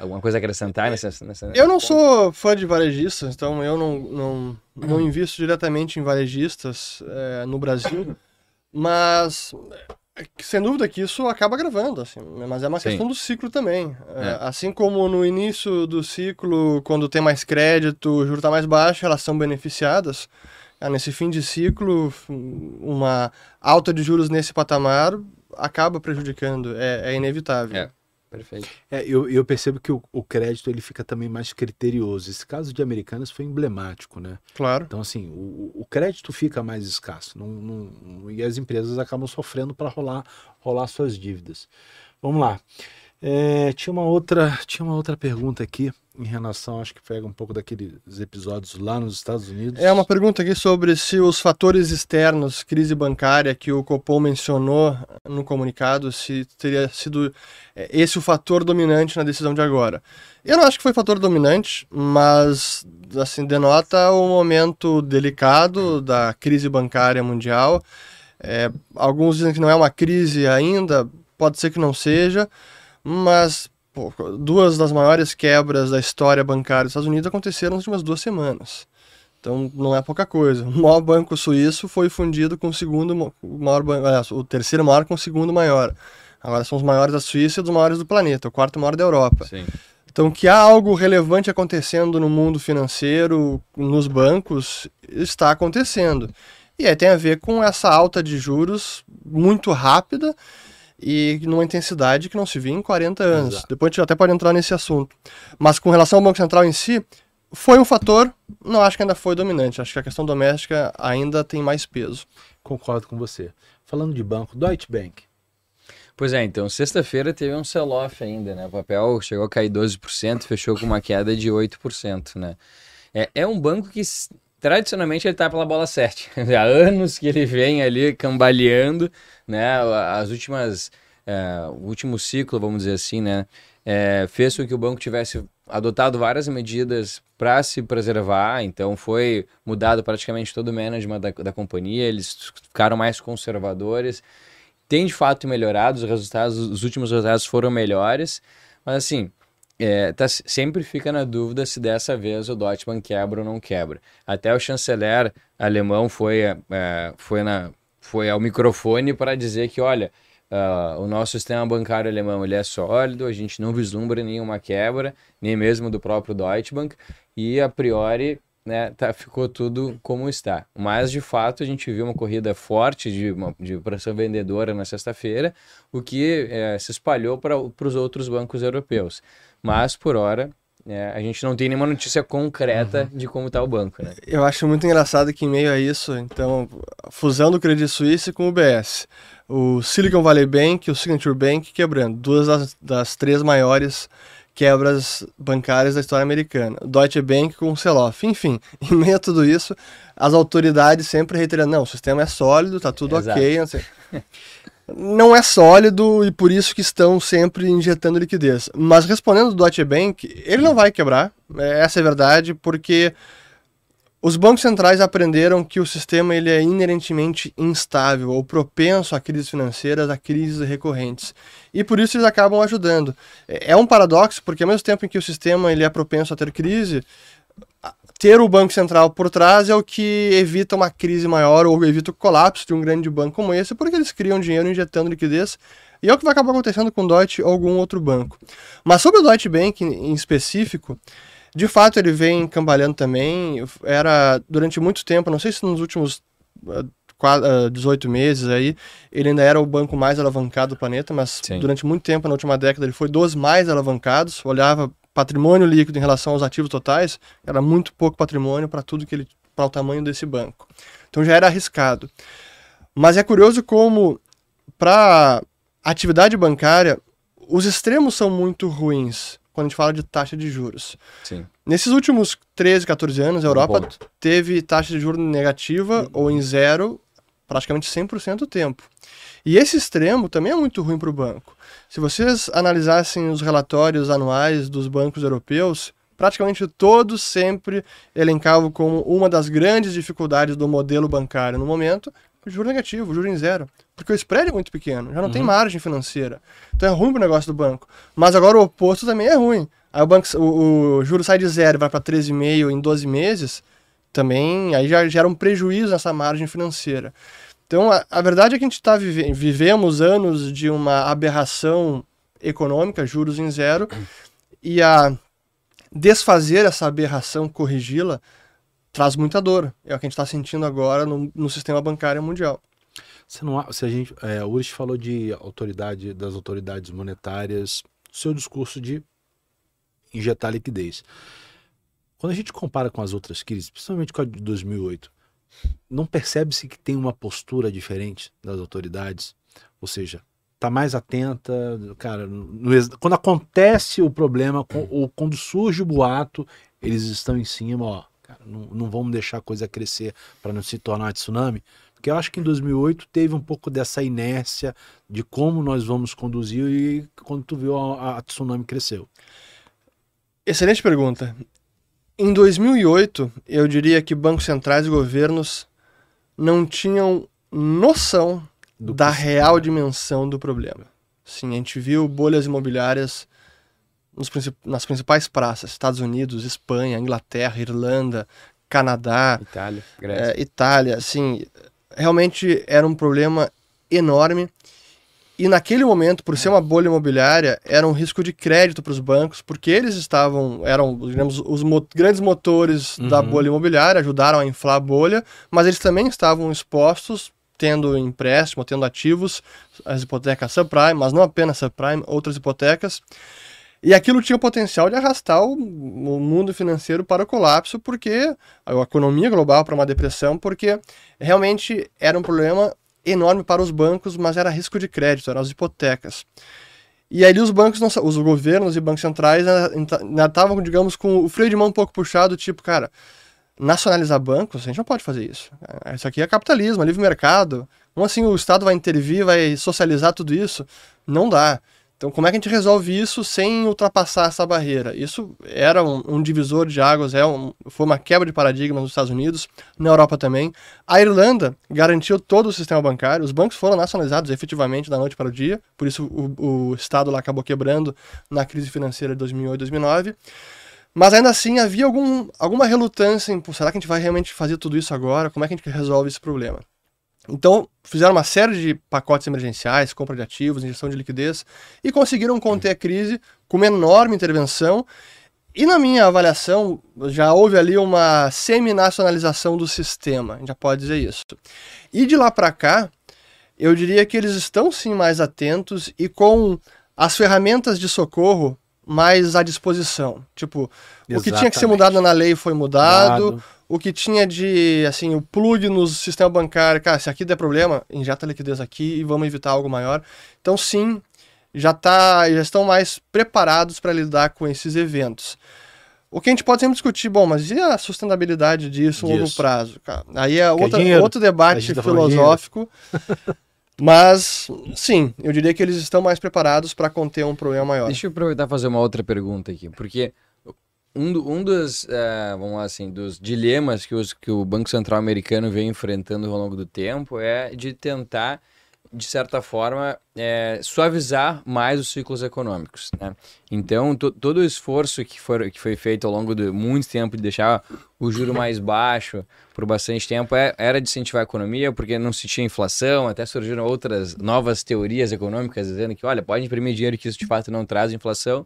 alguma coisa a acrescentar nessa, nessa Eu não sou fã de varejistas, então eu não, não, não (clears throat) invisto diretamente em varejistas é, no Brasil. Mas, sem dúvida que isso acaba gravando, assim, mas é uma Sim. questão do ciclo também. É. é. Assim como no início do ciclo, quando tem mais crédito, o juro está mais baixo, elas são beneficiadas. É, nesse fim de ciclo, uma alta de juros nesse patamar acaba prejudicando, é, é inevitável. É. Perfeito. É, eu, eu percebo que o, o, crédito ele fica também mais criterioso. Esse caso de Americanas foi emblemático, né? Claro. Então, assim, o, o crédito fica mais escasso não, não, e as empresas acabam sofrendo para rolar, rolar suas dívidas. Vamos lá. É, tinha, uma outra, tinha uma outra pergunta aqui em relação, acho que pega um pouco daqueles episódios lá nos Estados Unidos. É uma pergunta aqui sobre se os fatores externos, crise bancária, que o Copom mencionou no comunicado, se teria sido é, esse o fator dominante na decisão de agora. Eu não acho que foi fator dominante, mas assim denota o um momento delicado da crise bancária mundial. É, alguns dizem que não é uma crise ainda, pode ser que não seja, mas Pô, duas das maiores quebras da história bancária dos Estados Unidos aconteceram nas últimas duas semanas. Então não é pouca coisa. O maior banco suíço foi fundido com o segundo maior banco, o terceiro maior com o segundo maior. Agora são os maiores da Suíça e dos maiores do planeta, o quarto maior da Europa. Sim. Então que há algo relevante acontecendo no mundo financeiro, nos bancos, está acontecendo. E aí tem a ver com essa alta de juros muito rápida e numa intensidade que não se via em 40 anos. Exato. Depois a gente até pode entrar nesse assunto. Mas com relação ao Banco Central em si, foi um fator, não acho que ainda foi dominante. Acho que a questão doméstica ainda tem mais peso. Concordo com você. Falando de banco, Deutsche Bank. Pois é, então, sexta-feira teve um sell-off ainda, né? O papel chegou a cair 12%, fechou com uma queda de 8%, né? É, é um banco que tradicionalmente ele tá pela bola 7. (laughs) Há anos que ele vem ali cambaleando, né? As últimas. É, o último ciclo, vamos dizer assim, né? É, fez com que o banco tivesse adotado várias medidas para se preservar, então foi mudado praticamente todo o management da, da companhia, eles ficaram mais conservadores, tem de fato melhorado, os resultados, os últimos resultados foram melhores, mas assim, é, tá, sempre fica na dúvida se dessa vez o Deutsche quebra ou não quebra. Até o chanceler alemão foi, é, foi, na, foi ao microfone para dizer que, olha, uh, o nosso sistema bancário alemão ele é sólido, a gente não vislumbra nenhuma quebra, nem mesmo do próprio Deutsche Bank, e a priori né, tá, ficou tudo como está. Mas, de fato, a gente viu uma corrida forte de, uma, de pressão vendedora na sexta-feira, o que é, se espalhou para os outros bancos europeus. Mas, por hora, é, a gente não tem nenhuma notícia concreta uhum. de como está o banco. Né? Eu acho muito engraçado que, em meio a isso, então, fusão do Credit Suisse com o UBS, o Silicon Valley Bank e o Signature Bank quebrando, duas das, das três maiores quebras bancárias da história americana. Deutsche Bank com o sell-off. Enfim, (laughs) em meio a tudo isso, as autoridades sempre reiterando, não, o sistema é sólido, tá tudo Exato. ok. Não, sei. não é sólido e por isso que estão sempre injetando liquidez. Mas respondendo do Deutsche Bank, ele não vai quebrar, essa é a verdade, porque os bancos centrais aprenderam que o sistema ele é inerentemente instável ou propenso a crises financeiras, a crises recorrentes. E por isso eles acabam ajudando. É um paradoxo, porque ao mesmo tempo em que o sistema ele é propenso a ter crise, ter o Banco Central por trás é o que evita uma crise maior ou evita o colapso de um grande banco como esse, porque eles criam dinheiro injetando liquidez. E é o que vai acabar acontecendo com o Deutsche ou algum outro banco. Mas sobre o Deutsche Bank em específico, de fato, ele vem cambalhando também. Era durante muito tempo, não sei se nos últimos uh, 18 meses aí, ele ainda era o banco mais alavancado do planeta, mas Sim. durante muito tempo, na última década, ele foi dos mais alavancados. Olhava patrimônio líquido em relação aos ativos totais, era muito pouco patrimônio para tudo que ele para o tamanho desse banco. Então já era arriscado. Mas é curioso como para atividade bancária os extremos são muito ruins quando a gente fala de taxa de juros. Sim. Nesses últimos 13, 14 anos, a Europa um teve taxa de juros negativa uhum. ou em zero praticamente 100% do tempo. E esse extremo também é muito ruim para o banco. Se vocês analisassem os relatórios anuais dos bancos europeus, praticamente todos sempre elencavam como uma das grandes dificuldades do modelo bancário no momento o juro negativo, o juro em zero. Porque o spread é muito pequeno, já não uhum. tem margem financeira. Então é ruim para o negócio do banco. Mas agora o oposto também é ruim. Aí o, banco, o, o juro sai de zero vai para 13,5 em 12 meses, também aí já gera um prejuízo nessa margem financeira. Então a, a verdade é que a gente está vive, vivemos anos de uma aberração econômica, juros em zero, e a desfazer essa aberração, corrigi-la, traz muita dor. É o que a gente está sentindo agora no, no sistema bancário mundial. Você não, se a gente, é, o Urs falou de autoridade das autoridades monetárias, seu discurso de injetar liquidez. Quando a gente compara com as outras crises, principalmente com a de 2008, não percebe-se que tem uma postura diferente das autoridades? Ou seja, tá mais atenta, cara, no, quando acontece o problema, ou quando surge o boato, eles estão em cima, ó, cara, não, não vamos deixar a coisa crescer para não se tornar tsunami. Porque eu acho que em 2008 teve um pouco dessa inércia de como nós vamos conduzir e quando tu viu a, a tsunami cresceu. Excelente pergunta. Em 2008, eu diria que bancos centrais e governos não tinham noção do da real dimensão do problema. Sim, a gente viu bolhas imobiliárias nos, nas principais praças, Estados Unidos, Espanha, Inglaterra, Irlanda, Canadá, Itália, Grécia. É, Itália, assim, realmente era um problema enorme. E naquele momento, por ser uma bolha imobiliária, era um risco de crédito para os bancos, porque eles estavam, eram, digamos, os mo grandes motores uhum. da bolha imobiliária, ajudaram a inflar a bolha, mas eles também estavam expostos, tendo empréstimo, tendo ativos, as hipotecas subprime, mas não apenas subprime, outras hipotecas. E aquilo tinha o potencial de arrastar o, mundo financeiro para o colapso, porque a economia global para uma depressão, porque realmente era um problema enorme para os bancos, mas era risco de crédito, eram as hipotecas. E aí os bancos, não, os governos e bancos centrais ainda estavam, digamos, com o freio de mão um pouco puxado, tipo, cara, nacionalizar bancos, a gente não pode fazer isso. Isso aqui é capitalismo, é livre mercado. Como assim o Estado vai intervir, vai socializar tudo isso? Não dá. Então, como é que a gente resolve isso sem ultrapassar essa barreira? Isso era um, um divisor de águas, é um, foi uma quebra de paradigma nos Estados Unidos, na Europa também. A Irlanda garantiu todo o sistema bancário, os bancos foram nacionalizados efetivamente da noite para o dia, por isso o, o Estado lá acabou quebrando na crise financeira de 2008 2009. Mas ainda assim havia algum, alguma relutância em, será que a gente vai realmente fazer tudo isso agora? Como é que a gente resolve esse problema? Então, fizeram uma série de pacotes emergenciais, compra de ativos, injeção de liquidez e conseguiram conter a crise com uma enorme intervenção. E na minha avaliação, já houve ali uma semi-nacionalização do sistema, a gente já pode dizer isso. E de lá para cá, eu diria que eles estão sim mais atentos e com as ferramentas de socorro mais à disposição. Tipo, Exatamente. o que tinha que ser mudado na lei foi mudado. Dado o que tinha de, assim, o plug no sistema bancário, cara, se aqui der problema, injeta liquidez aqui e vamos evitar algo maior. Então, sim, já, tá, já estão mais preparados para lidar com esses eventos. O que a gente pode sempre discutir, bom, mas e a sustentabilidade disso a longo prazo? Cara? Aí é outra, outro debate tá filosófico. (laughs) mas, sim, eu diria que eles estão mais preparados para conter um problema maior. Deixa eu aproveitar e fazer uma outra pergunta aqui, porque um, do- um dos, eh, vamos lá assim, dos dilemas que, os, que o Banco Central americano vem enfrentando ao longo do tempo é de tentar, de certa forma, eh, suavizar mais os ciclos econômicos, né? Então, to- todo o esforço que, for, que foi feito ao longo de muito tempo de deixar o juro mais baixo por bastante tempo é- era de incentivar a economia, porque não se tinha inflação, até surgiram outras novas teorias econômicas dizendo que, olha, pode imprimir dinheiro que isso de fato não traz inflação.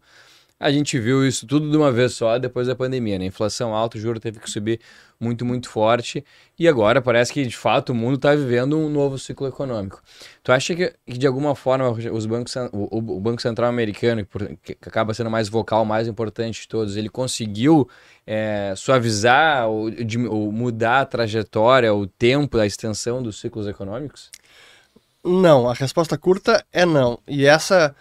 A gente viu isso tudo de uma vez só depois da pandemia, né? Inflação alta, o juro teve que subir muito, muito forte. E agora parece que, de fato, o mundo está vivendo um novo ciclo econômico. Tu acha que, que, de alguma forma, os bancos, o, o- Banco Central americano, que acaba sendo mais vocal, mais importante de todos, ele conseguiu é, suavizar ou, dim- ou mudar a trajetória, o tempo, a extensão dos ciclos econômicos? Não, a resposta curta é não. E essa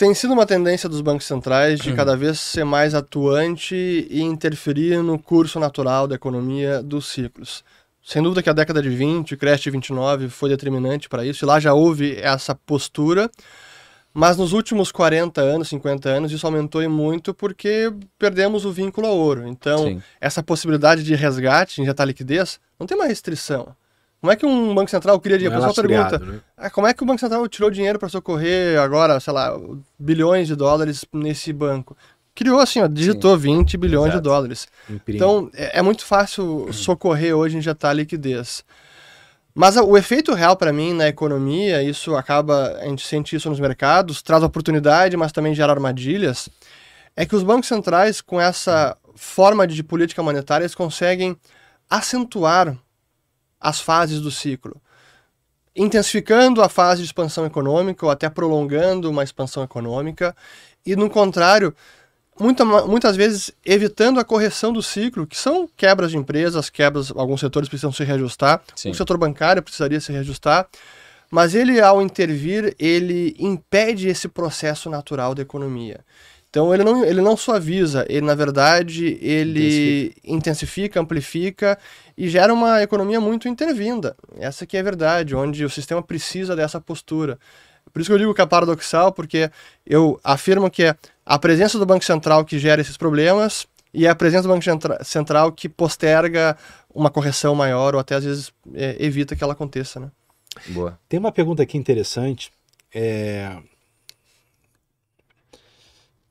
tem sido uma tendência dos bancos centrais de cada vez ser mais atuante e interferir no curso natural da economia dos ciclos. Sem dúvida que a década de 20, o crash de 29 foi determinante para isso, e lá já houve essa postura, mas nos últimos 40 anos, 50 anos, isso aumentou e muito porque perdemos o vínculo ao ouro. Então, Sim. essa possibilidade de resgate, injetar liquidez, não tem uma restrição. Como é que um Banco Central cria dinheiro? Não é A pessoa pergunta, né? ah, como é que o Banco Central tirou dinheiro para socorrer agora, sei lá, bilhões de dólares nesse banco? Criou assim, ó, digitou 20 bilhões Exato. de dólares. Imprime. Então, é, é muito fácil socorrer hoje injetar liquidez. Mas o efeito real para mim na economia, isso acaba, a gente sente isso nos mercados, traz oportunidade, mas também gera armadilhas, é que os bancos centrais, com essa forma de política monetária, eles conseguem acentuar as fases do ciclo, intensificando a fase de expansão econômica ou até prolongando uma expansão econômica, e no contrário, muita, muitas vezes evitando a correção do ciclo, que são quebras de empresas, quebras, alguns setores precisam se reajustar, Sim. o setor bancário precisaria se reajustar, mas ele, ao intervir, ele impede esse processo natural da economia. Então ele não, ele não suaviza, ele na verdade ele intensifica. amplifica e gera uma economia muito intervinda. Essa que é a verdade, onde o sistema precisa dessa postura. Por isso que eu digo que é paradoxal, porque eu afirmo que é a presença do Banco Central que gera esses problemas e é a presença do Banco Centra- Central que posterga uma correção maior ou até às vezes é, evita que ela aconteça, né? Boa. Tem uma pergunta aqui interessante. É...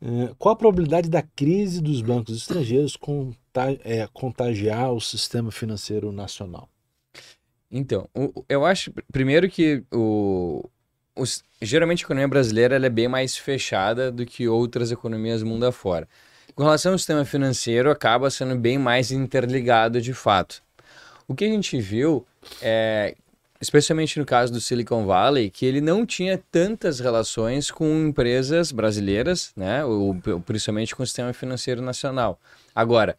é, Qual a probabilidade da crise dos bancos estrangeiros conta- é, contagiar o sistema financeiro nacional? Então, o- eu acho, pr- primeiro que o, os- geralmente a economia brasileira é bem mais fechada do que outras economias mundo afora. Com relação ao sistema financeiro, acaba sendo bem mais interligado de fato. O que a gente viu é, especialmente no caso do Silicon Valley, que ele não tinha tantas relações com empresas brasileiras, né, ou, principalmente com o sistema financeiro nacional. Agora,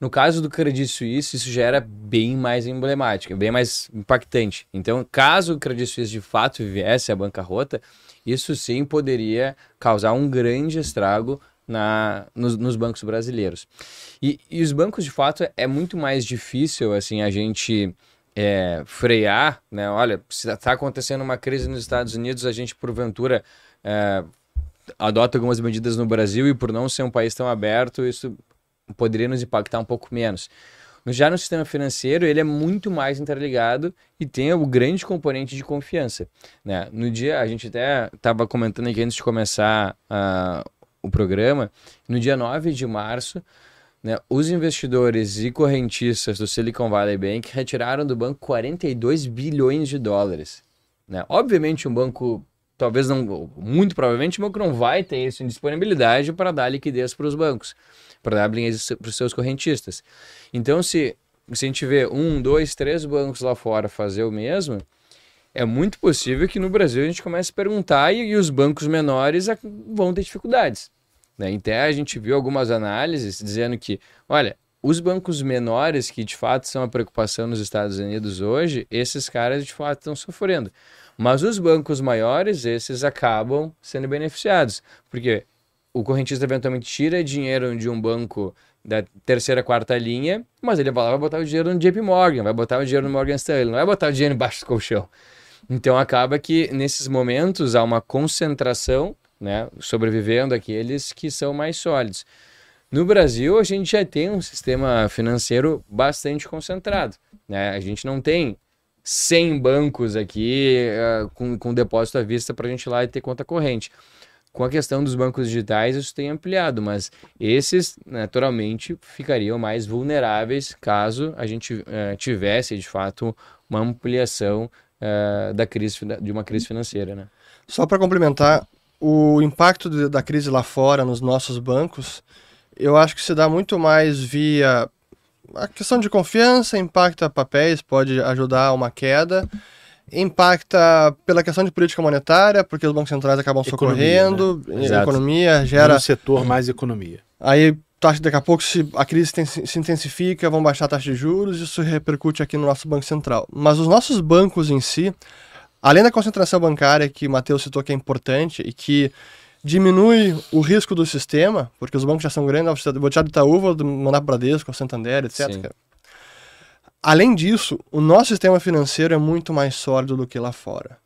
no caso do Credit Suisse, isso já era bem mais emblemático, bem mais impactante. Então, caso o Credit Suisse de fato viesse à bancarrota, isso sim poderia causar um grande estrago na, nos, nos bancos brasileiros. E, e os bancos, de fato, é muito mais difícil assim a gente é, frear, né? Olha, está acontecendo uma crise nos Estados Unidos, a gente porventura é, adota algumas medidas no Brasil e por não ser um país tão aberto, isso poderia nos impactar um pouco menos. Já no sistema financeiro, ele é muito mais interligado e tem o grande componente de confiança. Né? No dia, a gente até estava comentando aqui antes de começar uh, o programa, no dia 9 de março, né, os investidores e correntistas do Silicon Valley Bank retiraram do banco 42 bilhões de dólares. Né? Obviamente, um banco, talvez não, muito provavelmente, um banco não vai ter isso em disponibilidade para dar liquidez para os bancos, para dar para os seus correntistas. Então, se, se a gente vê um, dois, três bancos lá fora fazer o mesmo, é muito possível que no Brasil a gente comece a perguntar e, e os bancos menores vão ter dificuldades. Né? Então a gente viu algumas análises dizendo que, olha, os bancos menores, que de fato são a preocupação nos Estados Unidos hoje, esses caras de fato estão sofrendo. Mas os bancos maiores, esses acabam sendo beneficiados. Porque o correntista eventualmente tira dinheiro de um banco da terceira, quarta linha, mas ele vai lá vai botar o dinheiro no JP Morgan, vai botar o dinheiro no Morgan Stanley, não vai botar o dinheiro embaixo do colchão. Então acaba que nesses momentos há uma concentração, né, sobrevivendo aqueles que são mais sólidos. No Brasil, a gente já tem um sistema financeiro bastante concentrado. Né? A gente não tem 100 bancos aqui uh, com, com depósito à vista para a gente ir lá e ter conta corrente. Com a questão dos bancos digitais, isso tem ampliado, mas esses, naturalmente, ficariam mais vulneráveis caso a gente uh, tivesse, de fato, uma ampliação uh, da crise, de uma crise financeira. Né? Só para complementar, o impacto de, da crise lá fora nos nossos bancos eu acho que se dá muito mais via a questão de confiança, impacta papéis, pode ajudar a uma queda, impacta pela questão de política monetária, porque os bancos centrais acabam economia, socorrendo, né? economia gera. No setor mais economia. Aí daqui a pouco se a crise se intensifica, vão baixar a taxa de juros, isso repercute aqui no nosso Banco Central. Mas os nossos bancos em si, além da concentração bancária que o Matheus citou que é importante e que diminui o risco do sistema, porque os bancos já são grandes, vou tirar do Itaú, vou mandar para o Bradesco, Santander, etc. Além disso, o nosso sistema financeiro é muito mais sólido do que lá fora.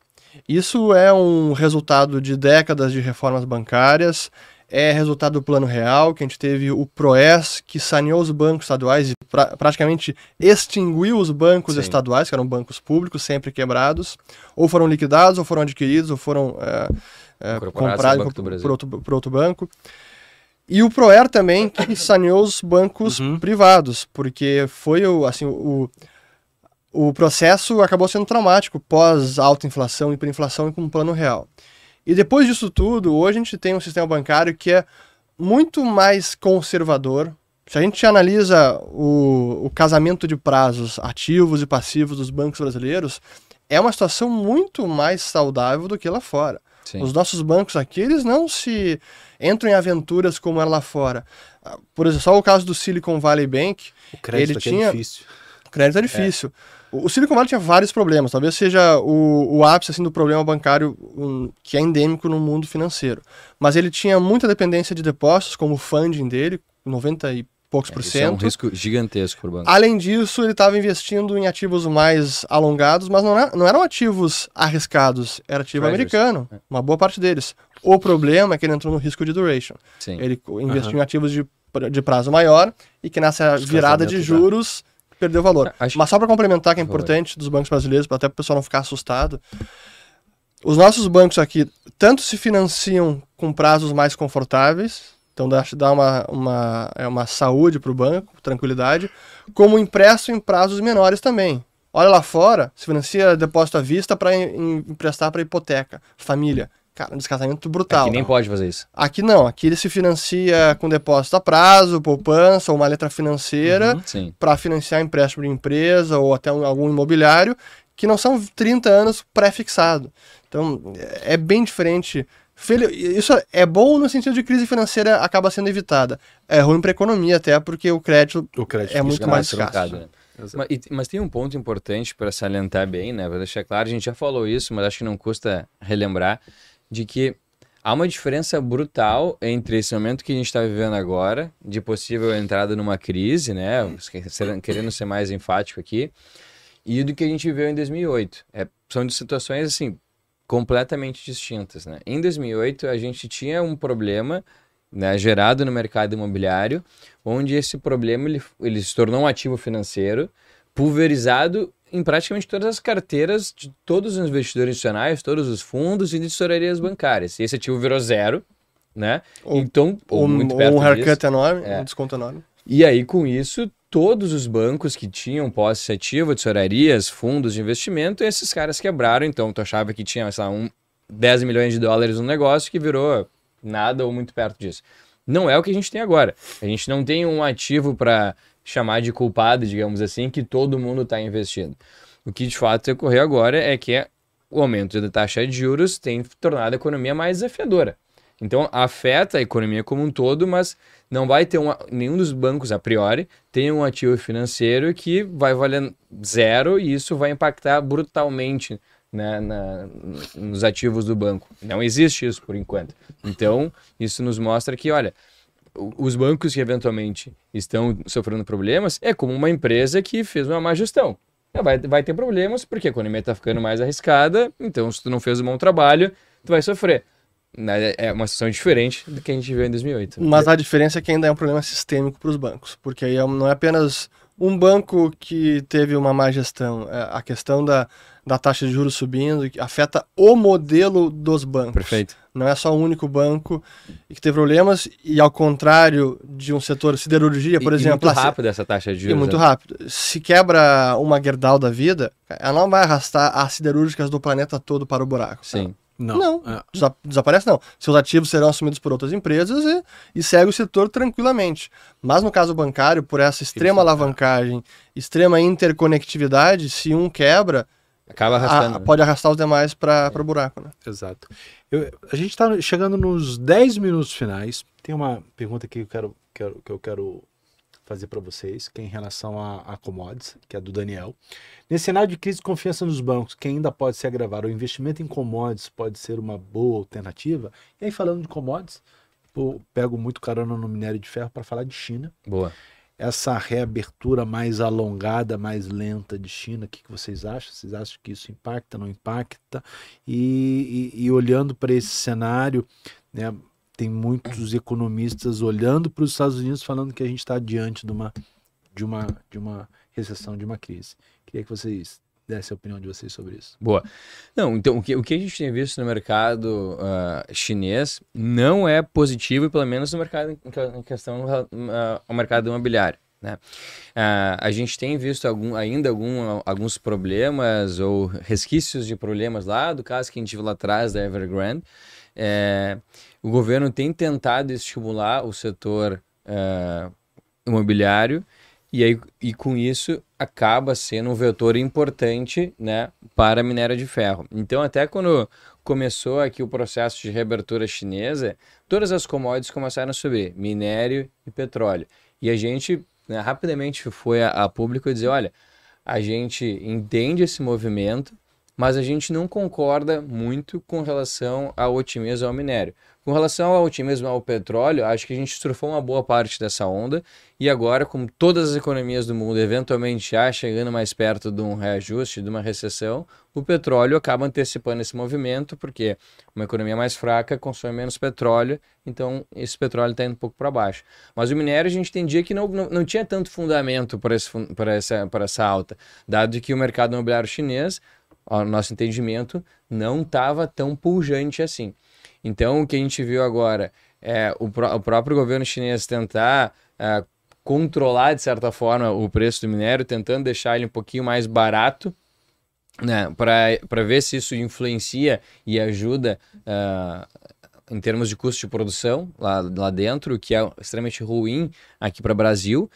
Isso é um resultado de décadas de reformas bancárias, é resultado do Plano Real, que a gente teve o PROES, que saneou os bancos estaduais e pra, praticamente extinguiu os bancos Sim. estaduais, que eram bancos públicos, sempre quebrados, ou foram liquidados, ou foram adquiridos, ou foram é, comprado por, por, outro, por outro banco. E o Proer também, que saneou os bancos uhum. privados, porque foi o, assim, o, o processo acabou sendo traumático pós alta inflação, hiperinflação e com um plano real. E depois disso tudo, hoje a gente tem um sistema bancário que é muito mais conservador. Se a gente analisa o, o casamento de prazos ativos e passivos dos bancos brasileiros, é uma situação muito mais saudável do que lá fora. Sim. Os nossos bancos aqui, eles não se entram em aventuras como era lá fora. Ah, por exemplo, só o caso do Silicon Valley Bank, o crédito ele é tinha... é difícil. O crédito é difícil. É. O Silicon Valley tinha vários problemas, talvez seja o, o ápice assim, do problema bancário um, que é endêmico no mundo financeiro. Mas ele tinha muita dependência de depósitos, como o funding dele, 90 e poucos é, por cento. é um risco gigantesco para o banco. Além disso, ele estava investindo em ativos mais alongados, mas não, era, não eram ativos arriscados, era ativo Treasures. americano, é. uma boa parte deles. O problema é que ele entrou no risco de duration. Sim. Ele investiu uhum. em ativos de, de prazo maior e que nessa virada de juros perdeu valor. Acho... Mas só para complementar, que é importante dos bancos brasileiros, até para o pessoal não ficar assustado, os nossos bancos aqui tanto se financiam com prazos mais confortáveis, então dá, dá uma, uma, é uma saúde para o banco, tranquilidade, como empréstimo em prazos menores também. Olha lá fora, se financia depósito à vista para emprestar para hipoteca, família. Cara, um descasamento brutal. Aqui nem pode fazer isso. Aqui não, aqui ele se financia com depósito a prazo, poupança ou uma letra financeira uhum, para financiar empréstimo de empresa ou até algum imobiliário, que não são 30 anos pré-fixado. Então é bem diferente isso é bom no sentido de crise financeira acaba sendo evitada. É ruim para a economia até porque o crédito, o crédito é muito mais escasso. Né? Mas, mas, tem um ponto importante para salientar bem, né? Para deixar claro, a gente já falou isso, mas acho que não custa relembrar de que há uma diferença brutal entre esse momento que a gente está vivendo agora, de possível entrada numa crise, né? Querendo ser mais enfático aqui, e do que a gente viveu em 2008. É, são de situações assim completamente distintas. Né? Em 2008, a gente tinha um problema né, gerado no mercado imobiliário, onde esse problema ele, ele se tornou um ativo financeiro pulverizado em praticamente todas as carteiras de todos os investidores institucionais, todos os fundos e de tesourarias bancárias. E esse ativo virou zero, né? Ou, então, ou, ou muito perto um haircut disso. enorme, é. um desconto enorme. E aí, com isso, todos os bancos que tinham posse ativa, tesourarias, fundos de investimento, esses caras quebraram. Então, tu achava que tinha, sei lá, um, 10 milhões de dólares no negócio que virou nada ou muito perto disso. Não é o que a gente tem agora. A gente não tem um ativo para chamar de culpado, digamos assim, que todo mundo está investindo. O que de fato ocorreu agora é que o aumento da taxa de juros tem tornado a economia mais desafiadora. Então afeta a economia como um todo, mas não vai ter uma, nenhum dos bancos a priori tem um ativo financeiro que vai valer zero e isso vai impactar brutalmente né, na, nos ativos do banco. Não existe isso por enquanto. Então isso nos mostra que, olha, os bancos que eventualmente estão sofrendo problemas é como uma empresa que fez uma má gestão. Vai, vai ter problemas porque a economia está ficando mais arriscada, então se tu não fez um bom trabalho, tu vai sofrer. Né, é uma situação diferente do que a gente viu em 2008. Mas a diferença é que ainda é um problema sistêmico para os bancos, porque aí é não é apenas um banco que teve uma má gestão, é a questão da, da taxa de juros subindo afeta o modelo dos bancos. Perfeito. Não é só um único banco que teve problemas e ao contrário de um setor siderurgia, por e, exemplo, e muito rápido essa taxa de juros. E muito né? rápido. Se quebra uma Gerdau da vida, ela não vai arrastar as siderúrgicas do planeta todo para o buraco. Sim. Não. Não, é. desaparece não. Seus ativos serão assumidos por outras empresas e, e segue o setor tranquilamente. Mas no caso bancário, por essa extrema alavancagem, extrema interconectividade, se um quebra, acaba arrastando. A, né? pode arrastar os demais para o buraco. Né? Exato. Eu, a gente está chegando nos 10 minutos finais. Tem uma pergunta que eu quero, quero que eu quero fazer para vocês, que é em relação a, a commodities, que é do Daniel. Nesse cenário de crise de confiança nos bancos, que ainda pode se agravar, o investimento em commodities pode ser uma boa alternativa. E aí, falando de commodities, eu pego muito carona no minério de ferro para falar de China. Boa. Essa reabertura mais alongada, mais lenta de China, o que, que vocês acham? Vocês acham que isso impacta, não impacta? E, e, e olhando para esse cenário, né, tem muitos economistas olhando para os Estados Unidos falando que a gente está diante de uma, de, uma, de uma recessão, de uma crise. Queria que vocês dessem a opinião de vocês sobre isso. Boa. Não, então o que, o que a gente tem visto no mercado uh, chinês não é positivo, pelo menos no mercado em questão uh, ao mercado imobiliário. Né? Uh, a gente tem visto algum, ainda algum, alguns problemas ou resquícios de problemas lá do caso que a gente viu lá atrás da Evergrande. É, o governo tem tentado estimular o setor uh, imobiliário e, aí, e com isso acaba sendo um vetor importante né, para a minério de ferro. Então, até quando começou aqui o processo de reabertura chinesa, todas as commodities começaram a subir, minério e petróleo. E a gente né, rapidamente foi a, a público dizer, olha, a gente entende esse movimento, mas a gente não concorda muito com relação ao otimismo ao minério. Com relação ao otimismo ao petróleo, acho que a gente surfou uma boa parte dessa onda e agora, como todas as economias do mundo eventualmente já chegando mais perto de um reajuste, de uma recessão, o petróleo acaba antecipando esse movimento, porque uma economia mais fraca consome menos petróleo, então esse petróleo está indo um pouco para baixo. Mas o minério a gente entendia que não, não, não tinha tanto fundamento para, essa, essa alta, dado que o mercado imobiliário chinês ao nosso entendimento, não estava tão pujante assim. Então, o que a gente viu agora é o, pró o próprio governo chinês tentar é, controlar, de certa forma, o preço do minério, tentando deixar ele um pouquinho mais barato, né, para ver se isso influencia e ajuda uh, em termos de custo de produção lá, lá dentro, que é extremamente ruim aqui para o Brasil.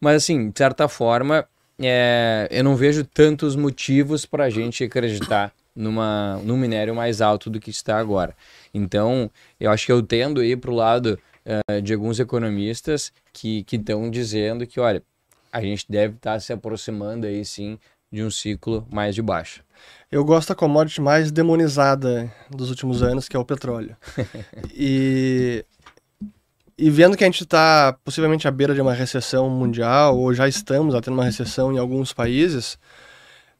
Mas, assim, de certa forma, é, eu não vejo tantos motivos para a gente acreditar numa, num minério mais alto do que está agora. Então, eu acho que eu tendo a ir para o lado uh, de alguns economistas que estão dizendo que, olha, a gente deve estar tá se aproximando aí sim de um ciclo mais de baixo. Eu gosto da commodity mais demonizada dos últimos anos, que é o petróleo. (laughs) e e vendo que a gente está possivelmente à beira de uma recessão mundial, ou já estamos tendo uma recessão em alguns países,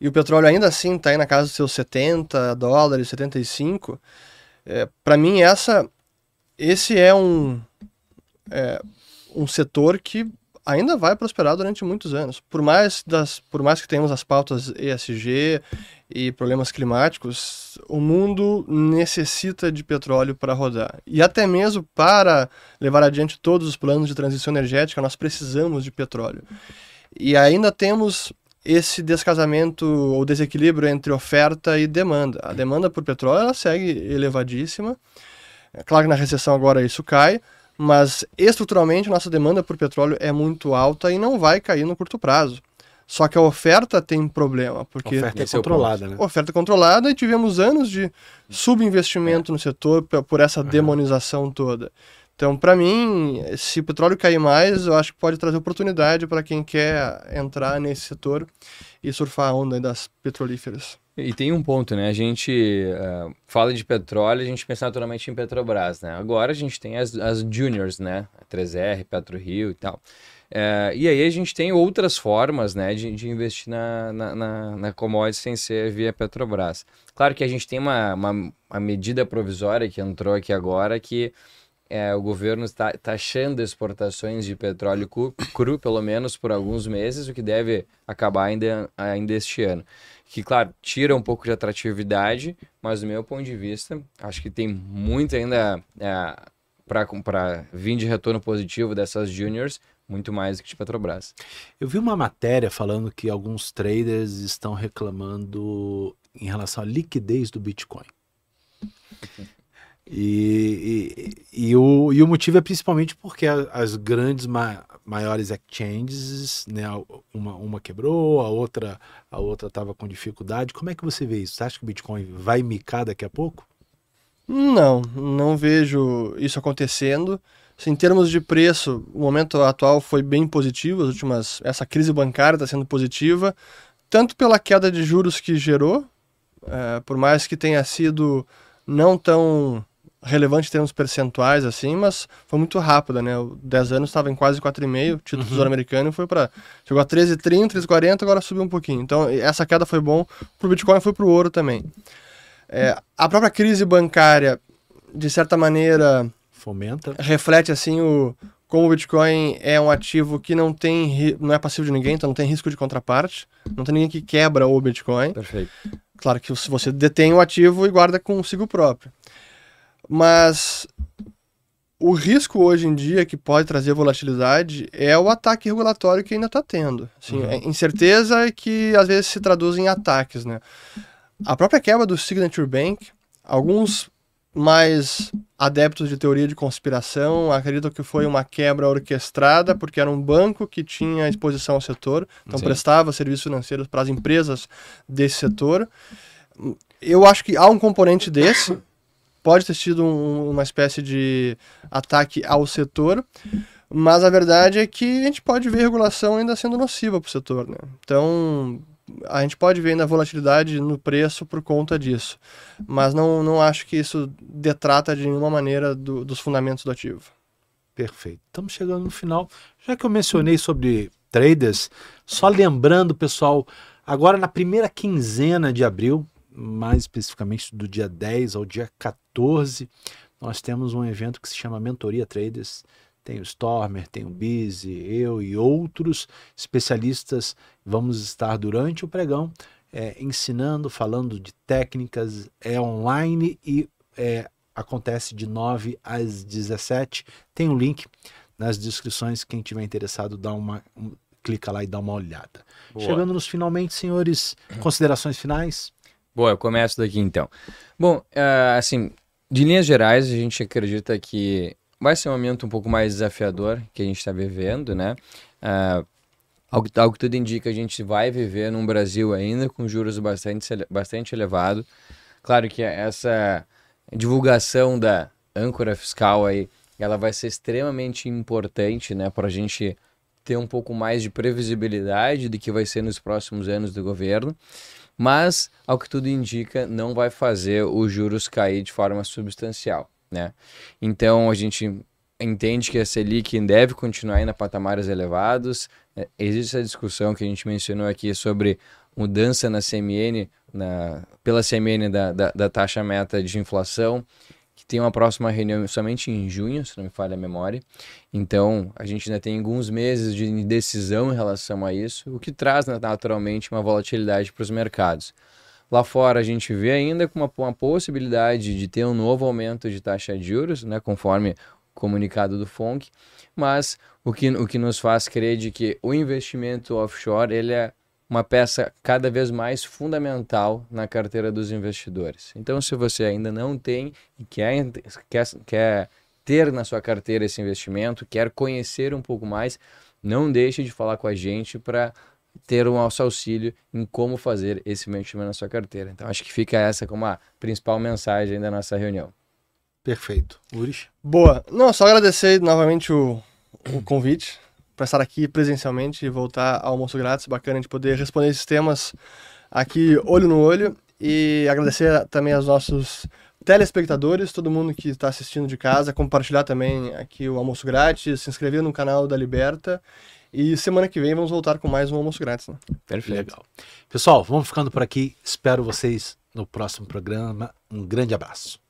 e o petróleo ainda assim está aí na casa dos seus 70 dólares, 75, é, para mim essa, esse é um, é, um setor que ainda vai prosperar durante muitos anos. Por mais, das, por mais que tenhamos as pautas ESG e problemas climáticos, o mundo necessita de petróleo para rodar. E até mesmo para levar adiante todos os planos de transição energética, nós precisamos de petróleo. E ainda temos esse descasamento ou desequilíbrio entre oferta e demanda. A demanda por petróleo ela segue elevadíssima. É claro que na recessão agora isso cai, mas estruturalmente nossa demanda por petróleo é muito alta e não vai cair no curto prazo. Só que a oferta tem problema, porque oferta é é controlada, né? oferta controlada e tivemos anos de subinvestimento no setor por essa demonização toda. Então, para mim, se o petróleo cair mais, eu acho que pode trazer oportunidade para quem quer entrar nesse setor e surfar a onda das petrolíferas. E tem um ponto, né? A gente eh, fala de petróleo, a gente pensa naturalmente em Petrobras, né? Agora a gente tem as, as juniors, né? A 3R, PetroRio e tal. Eh, e aí a gente tem outras formas, né, de, de investir na, na, na, na commodity sem ser via Petrobras. Claro que a gente tem uma, uma, uma medida provisória que entrou aqui agora que é, o governo está taxando exportações de petróleo cu- cru, pelo menos por alguns meses, o que deve acabar ainda, ainda este ano. Que, claro, tira um pouco de atratividade, mas do meu ponto de vista, acho que tem muito ainda é, para vir de retorno positivo dessas juniors, muito mais do que de Petrobras. Eu vi uma matéria falando que alguns traders estão reclamando em relação à liquidez do Bitcoin. (laughs) E, e, e o, e o motivo é principalmente porque as grandes ma- maiores exchanges, né, uma, uma quebrou, a outra a outra estava com dificuldade. Como é que você vê isso? Você acha que o Bitcoin vai micar daqui a pouco? Não, não vejo isso acontecendo. Assim, em termos de preço, o momento atual foi bem positivo. As últimas, essa crise bancária está sendo positiva, tanto pela queda de juros que gerou, eh, por mais que tenha sido não tão relevante em termos percentuais assim, mas foi muito rápida, né? O 10 anos estava em quase 4,5, o título do Tesouro Americano foi para chegou a 13,30, 13,40, agora subiu um pouquinho. Então, essa queda foi bom pro Bitcoin, foi pro ouro também. É, a própria crise bancária, de certa maneira, Fomenta. reflete assim o como o Bitcoin é um ativo que não tem não é passivo de ninguém, então não tem risco de contraparte, não tem ninguém que quebra o Bitcoin. Perfeito. Claro que se você detém o ativo e guarda consigo próprio. Mas o risco hoje em dia que pode trazer volatilidade é o ataque regulatório que ainda está tendo. Assim, Uhum. é incerteza que às vezes se traduz em ataques, né? A própria quebra do Signature Bank, alguns mais adeptos de teoria de conspiração acreditam que foi uma quebra orquestrada porque era um banco que tinha exposição ao setor, então Sim. prestava serviços financeiros para as empresas desse setor. Eu acho que há um componente desse, pode ter sido um- uma espécie de ataque ao setor, mas a verdade é que a gente pode ver regulação ainda sendo nociva para o setor. Né? Então, a gente pode ver ainda volatilidade no preço por conta disso, mas não, não acho que isso detrata de nenhuma maneira do- dos fundamentos do ativo. Perfeito. Estamos chegando no final. Já que eu mencionei sobre traders, só lembrando, pessoal, agora na primeira quinzena de abril, mais especificamente do dia 10 ao dia 14, nós temos um evento que se chama Mentoria Traders. Tem o Stormer, tem o Busy, eu e outros especialistas. Vamos estar durante o pregão é, ensinando, falando de técnicas. É online e é, acontece de 9 às 17. Tem um link nas descrições. Quem tiver interessado, dá uma, um- clica lá e dá uma olhada. Boa. Chegando nos finalmente, senhores, considerações finais? Boa, eu começo daqui então. Bom, eh, assim, de linhas gerais, a gente acredita que vai ser um momento um pouco mais desafiador que a gente está vivendo, né? Ao, que- ao que tudo indica, a gente vai viver num Brasil ainda com juros bastante, bastante elevado. Claro que essa divulgação da âncora fiscal aí, ela vai ser extremamente importante, né, para a gente ter um pouco mais de previsibilidade do que vai ser nos próximos anos do governo mas ao que tudo indica não vai fazer os juros cair de forma substancial, né? Então a gente entende que a Selic deve continuar ainda patamares elevados. É, Existe essa discussão que a gente mencionou aqui sobre mudança na CMN, na, pela CMN da, da, da taxa meta de inflação, que tem uma próxima reunião somente em junho, se não me falha a memória. Então, a gente ainda tem alguns meses de indecisão em relação a isso, o que traz né, naturalmente uma volatilidade para os mercados. Lá fora, a gente vê ainda com uma, uma possibilidade de ter um novo aumento de taxa de juros, né, conforme comunicado do FONC, mas o que, o que nos faz crer de que o investimento offshore ele é uma peça cada vez mais fundamental na carteira dos investidores. Então, se você ainda não tem e quer, quer, quer ter na sua carteira esse investimento, quer conhecer um pouco mais, não deixe de falar com a gente para ter um nosso auxílio em como fazer esse investimento na sua carteira. Então, acho que fica essa como a principal mensagem da nossa reunião. Perfeito. Urish? Boa. Não, só agradecer novamente o, o convite para estar aqui presencialmente e voltar ao almoço grátis. Bacana de poder responder esses temas aqui olho no olho. E agradecer também aos nossos telespectadores, todo mundo que está assistindo de casa, compartilhar também aqui o almoço grátis, se inscrever no canal da Liberta. E semana que vem vamos voltar com mais um almoço grátis. Né? Perfeito. Legal. Pessoal, vamos ficando por aqui. Espero vocês no próximo programa. Um grande abraço.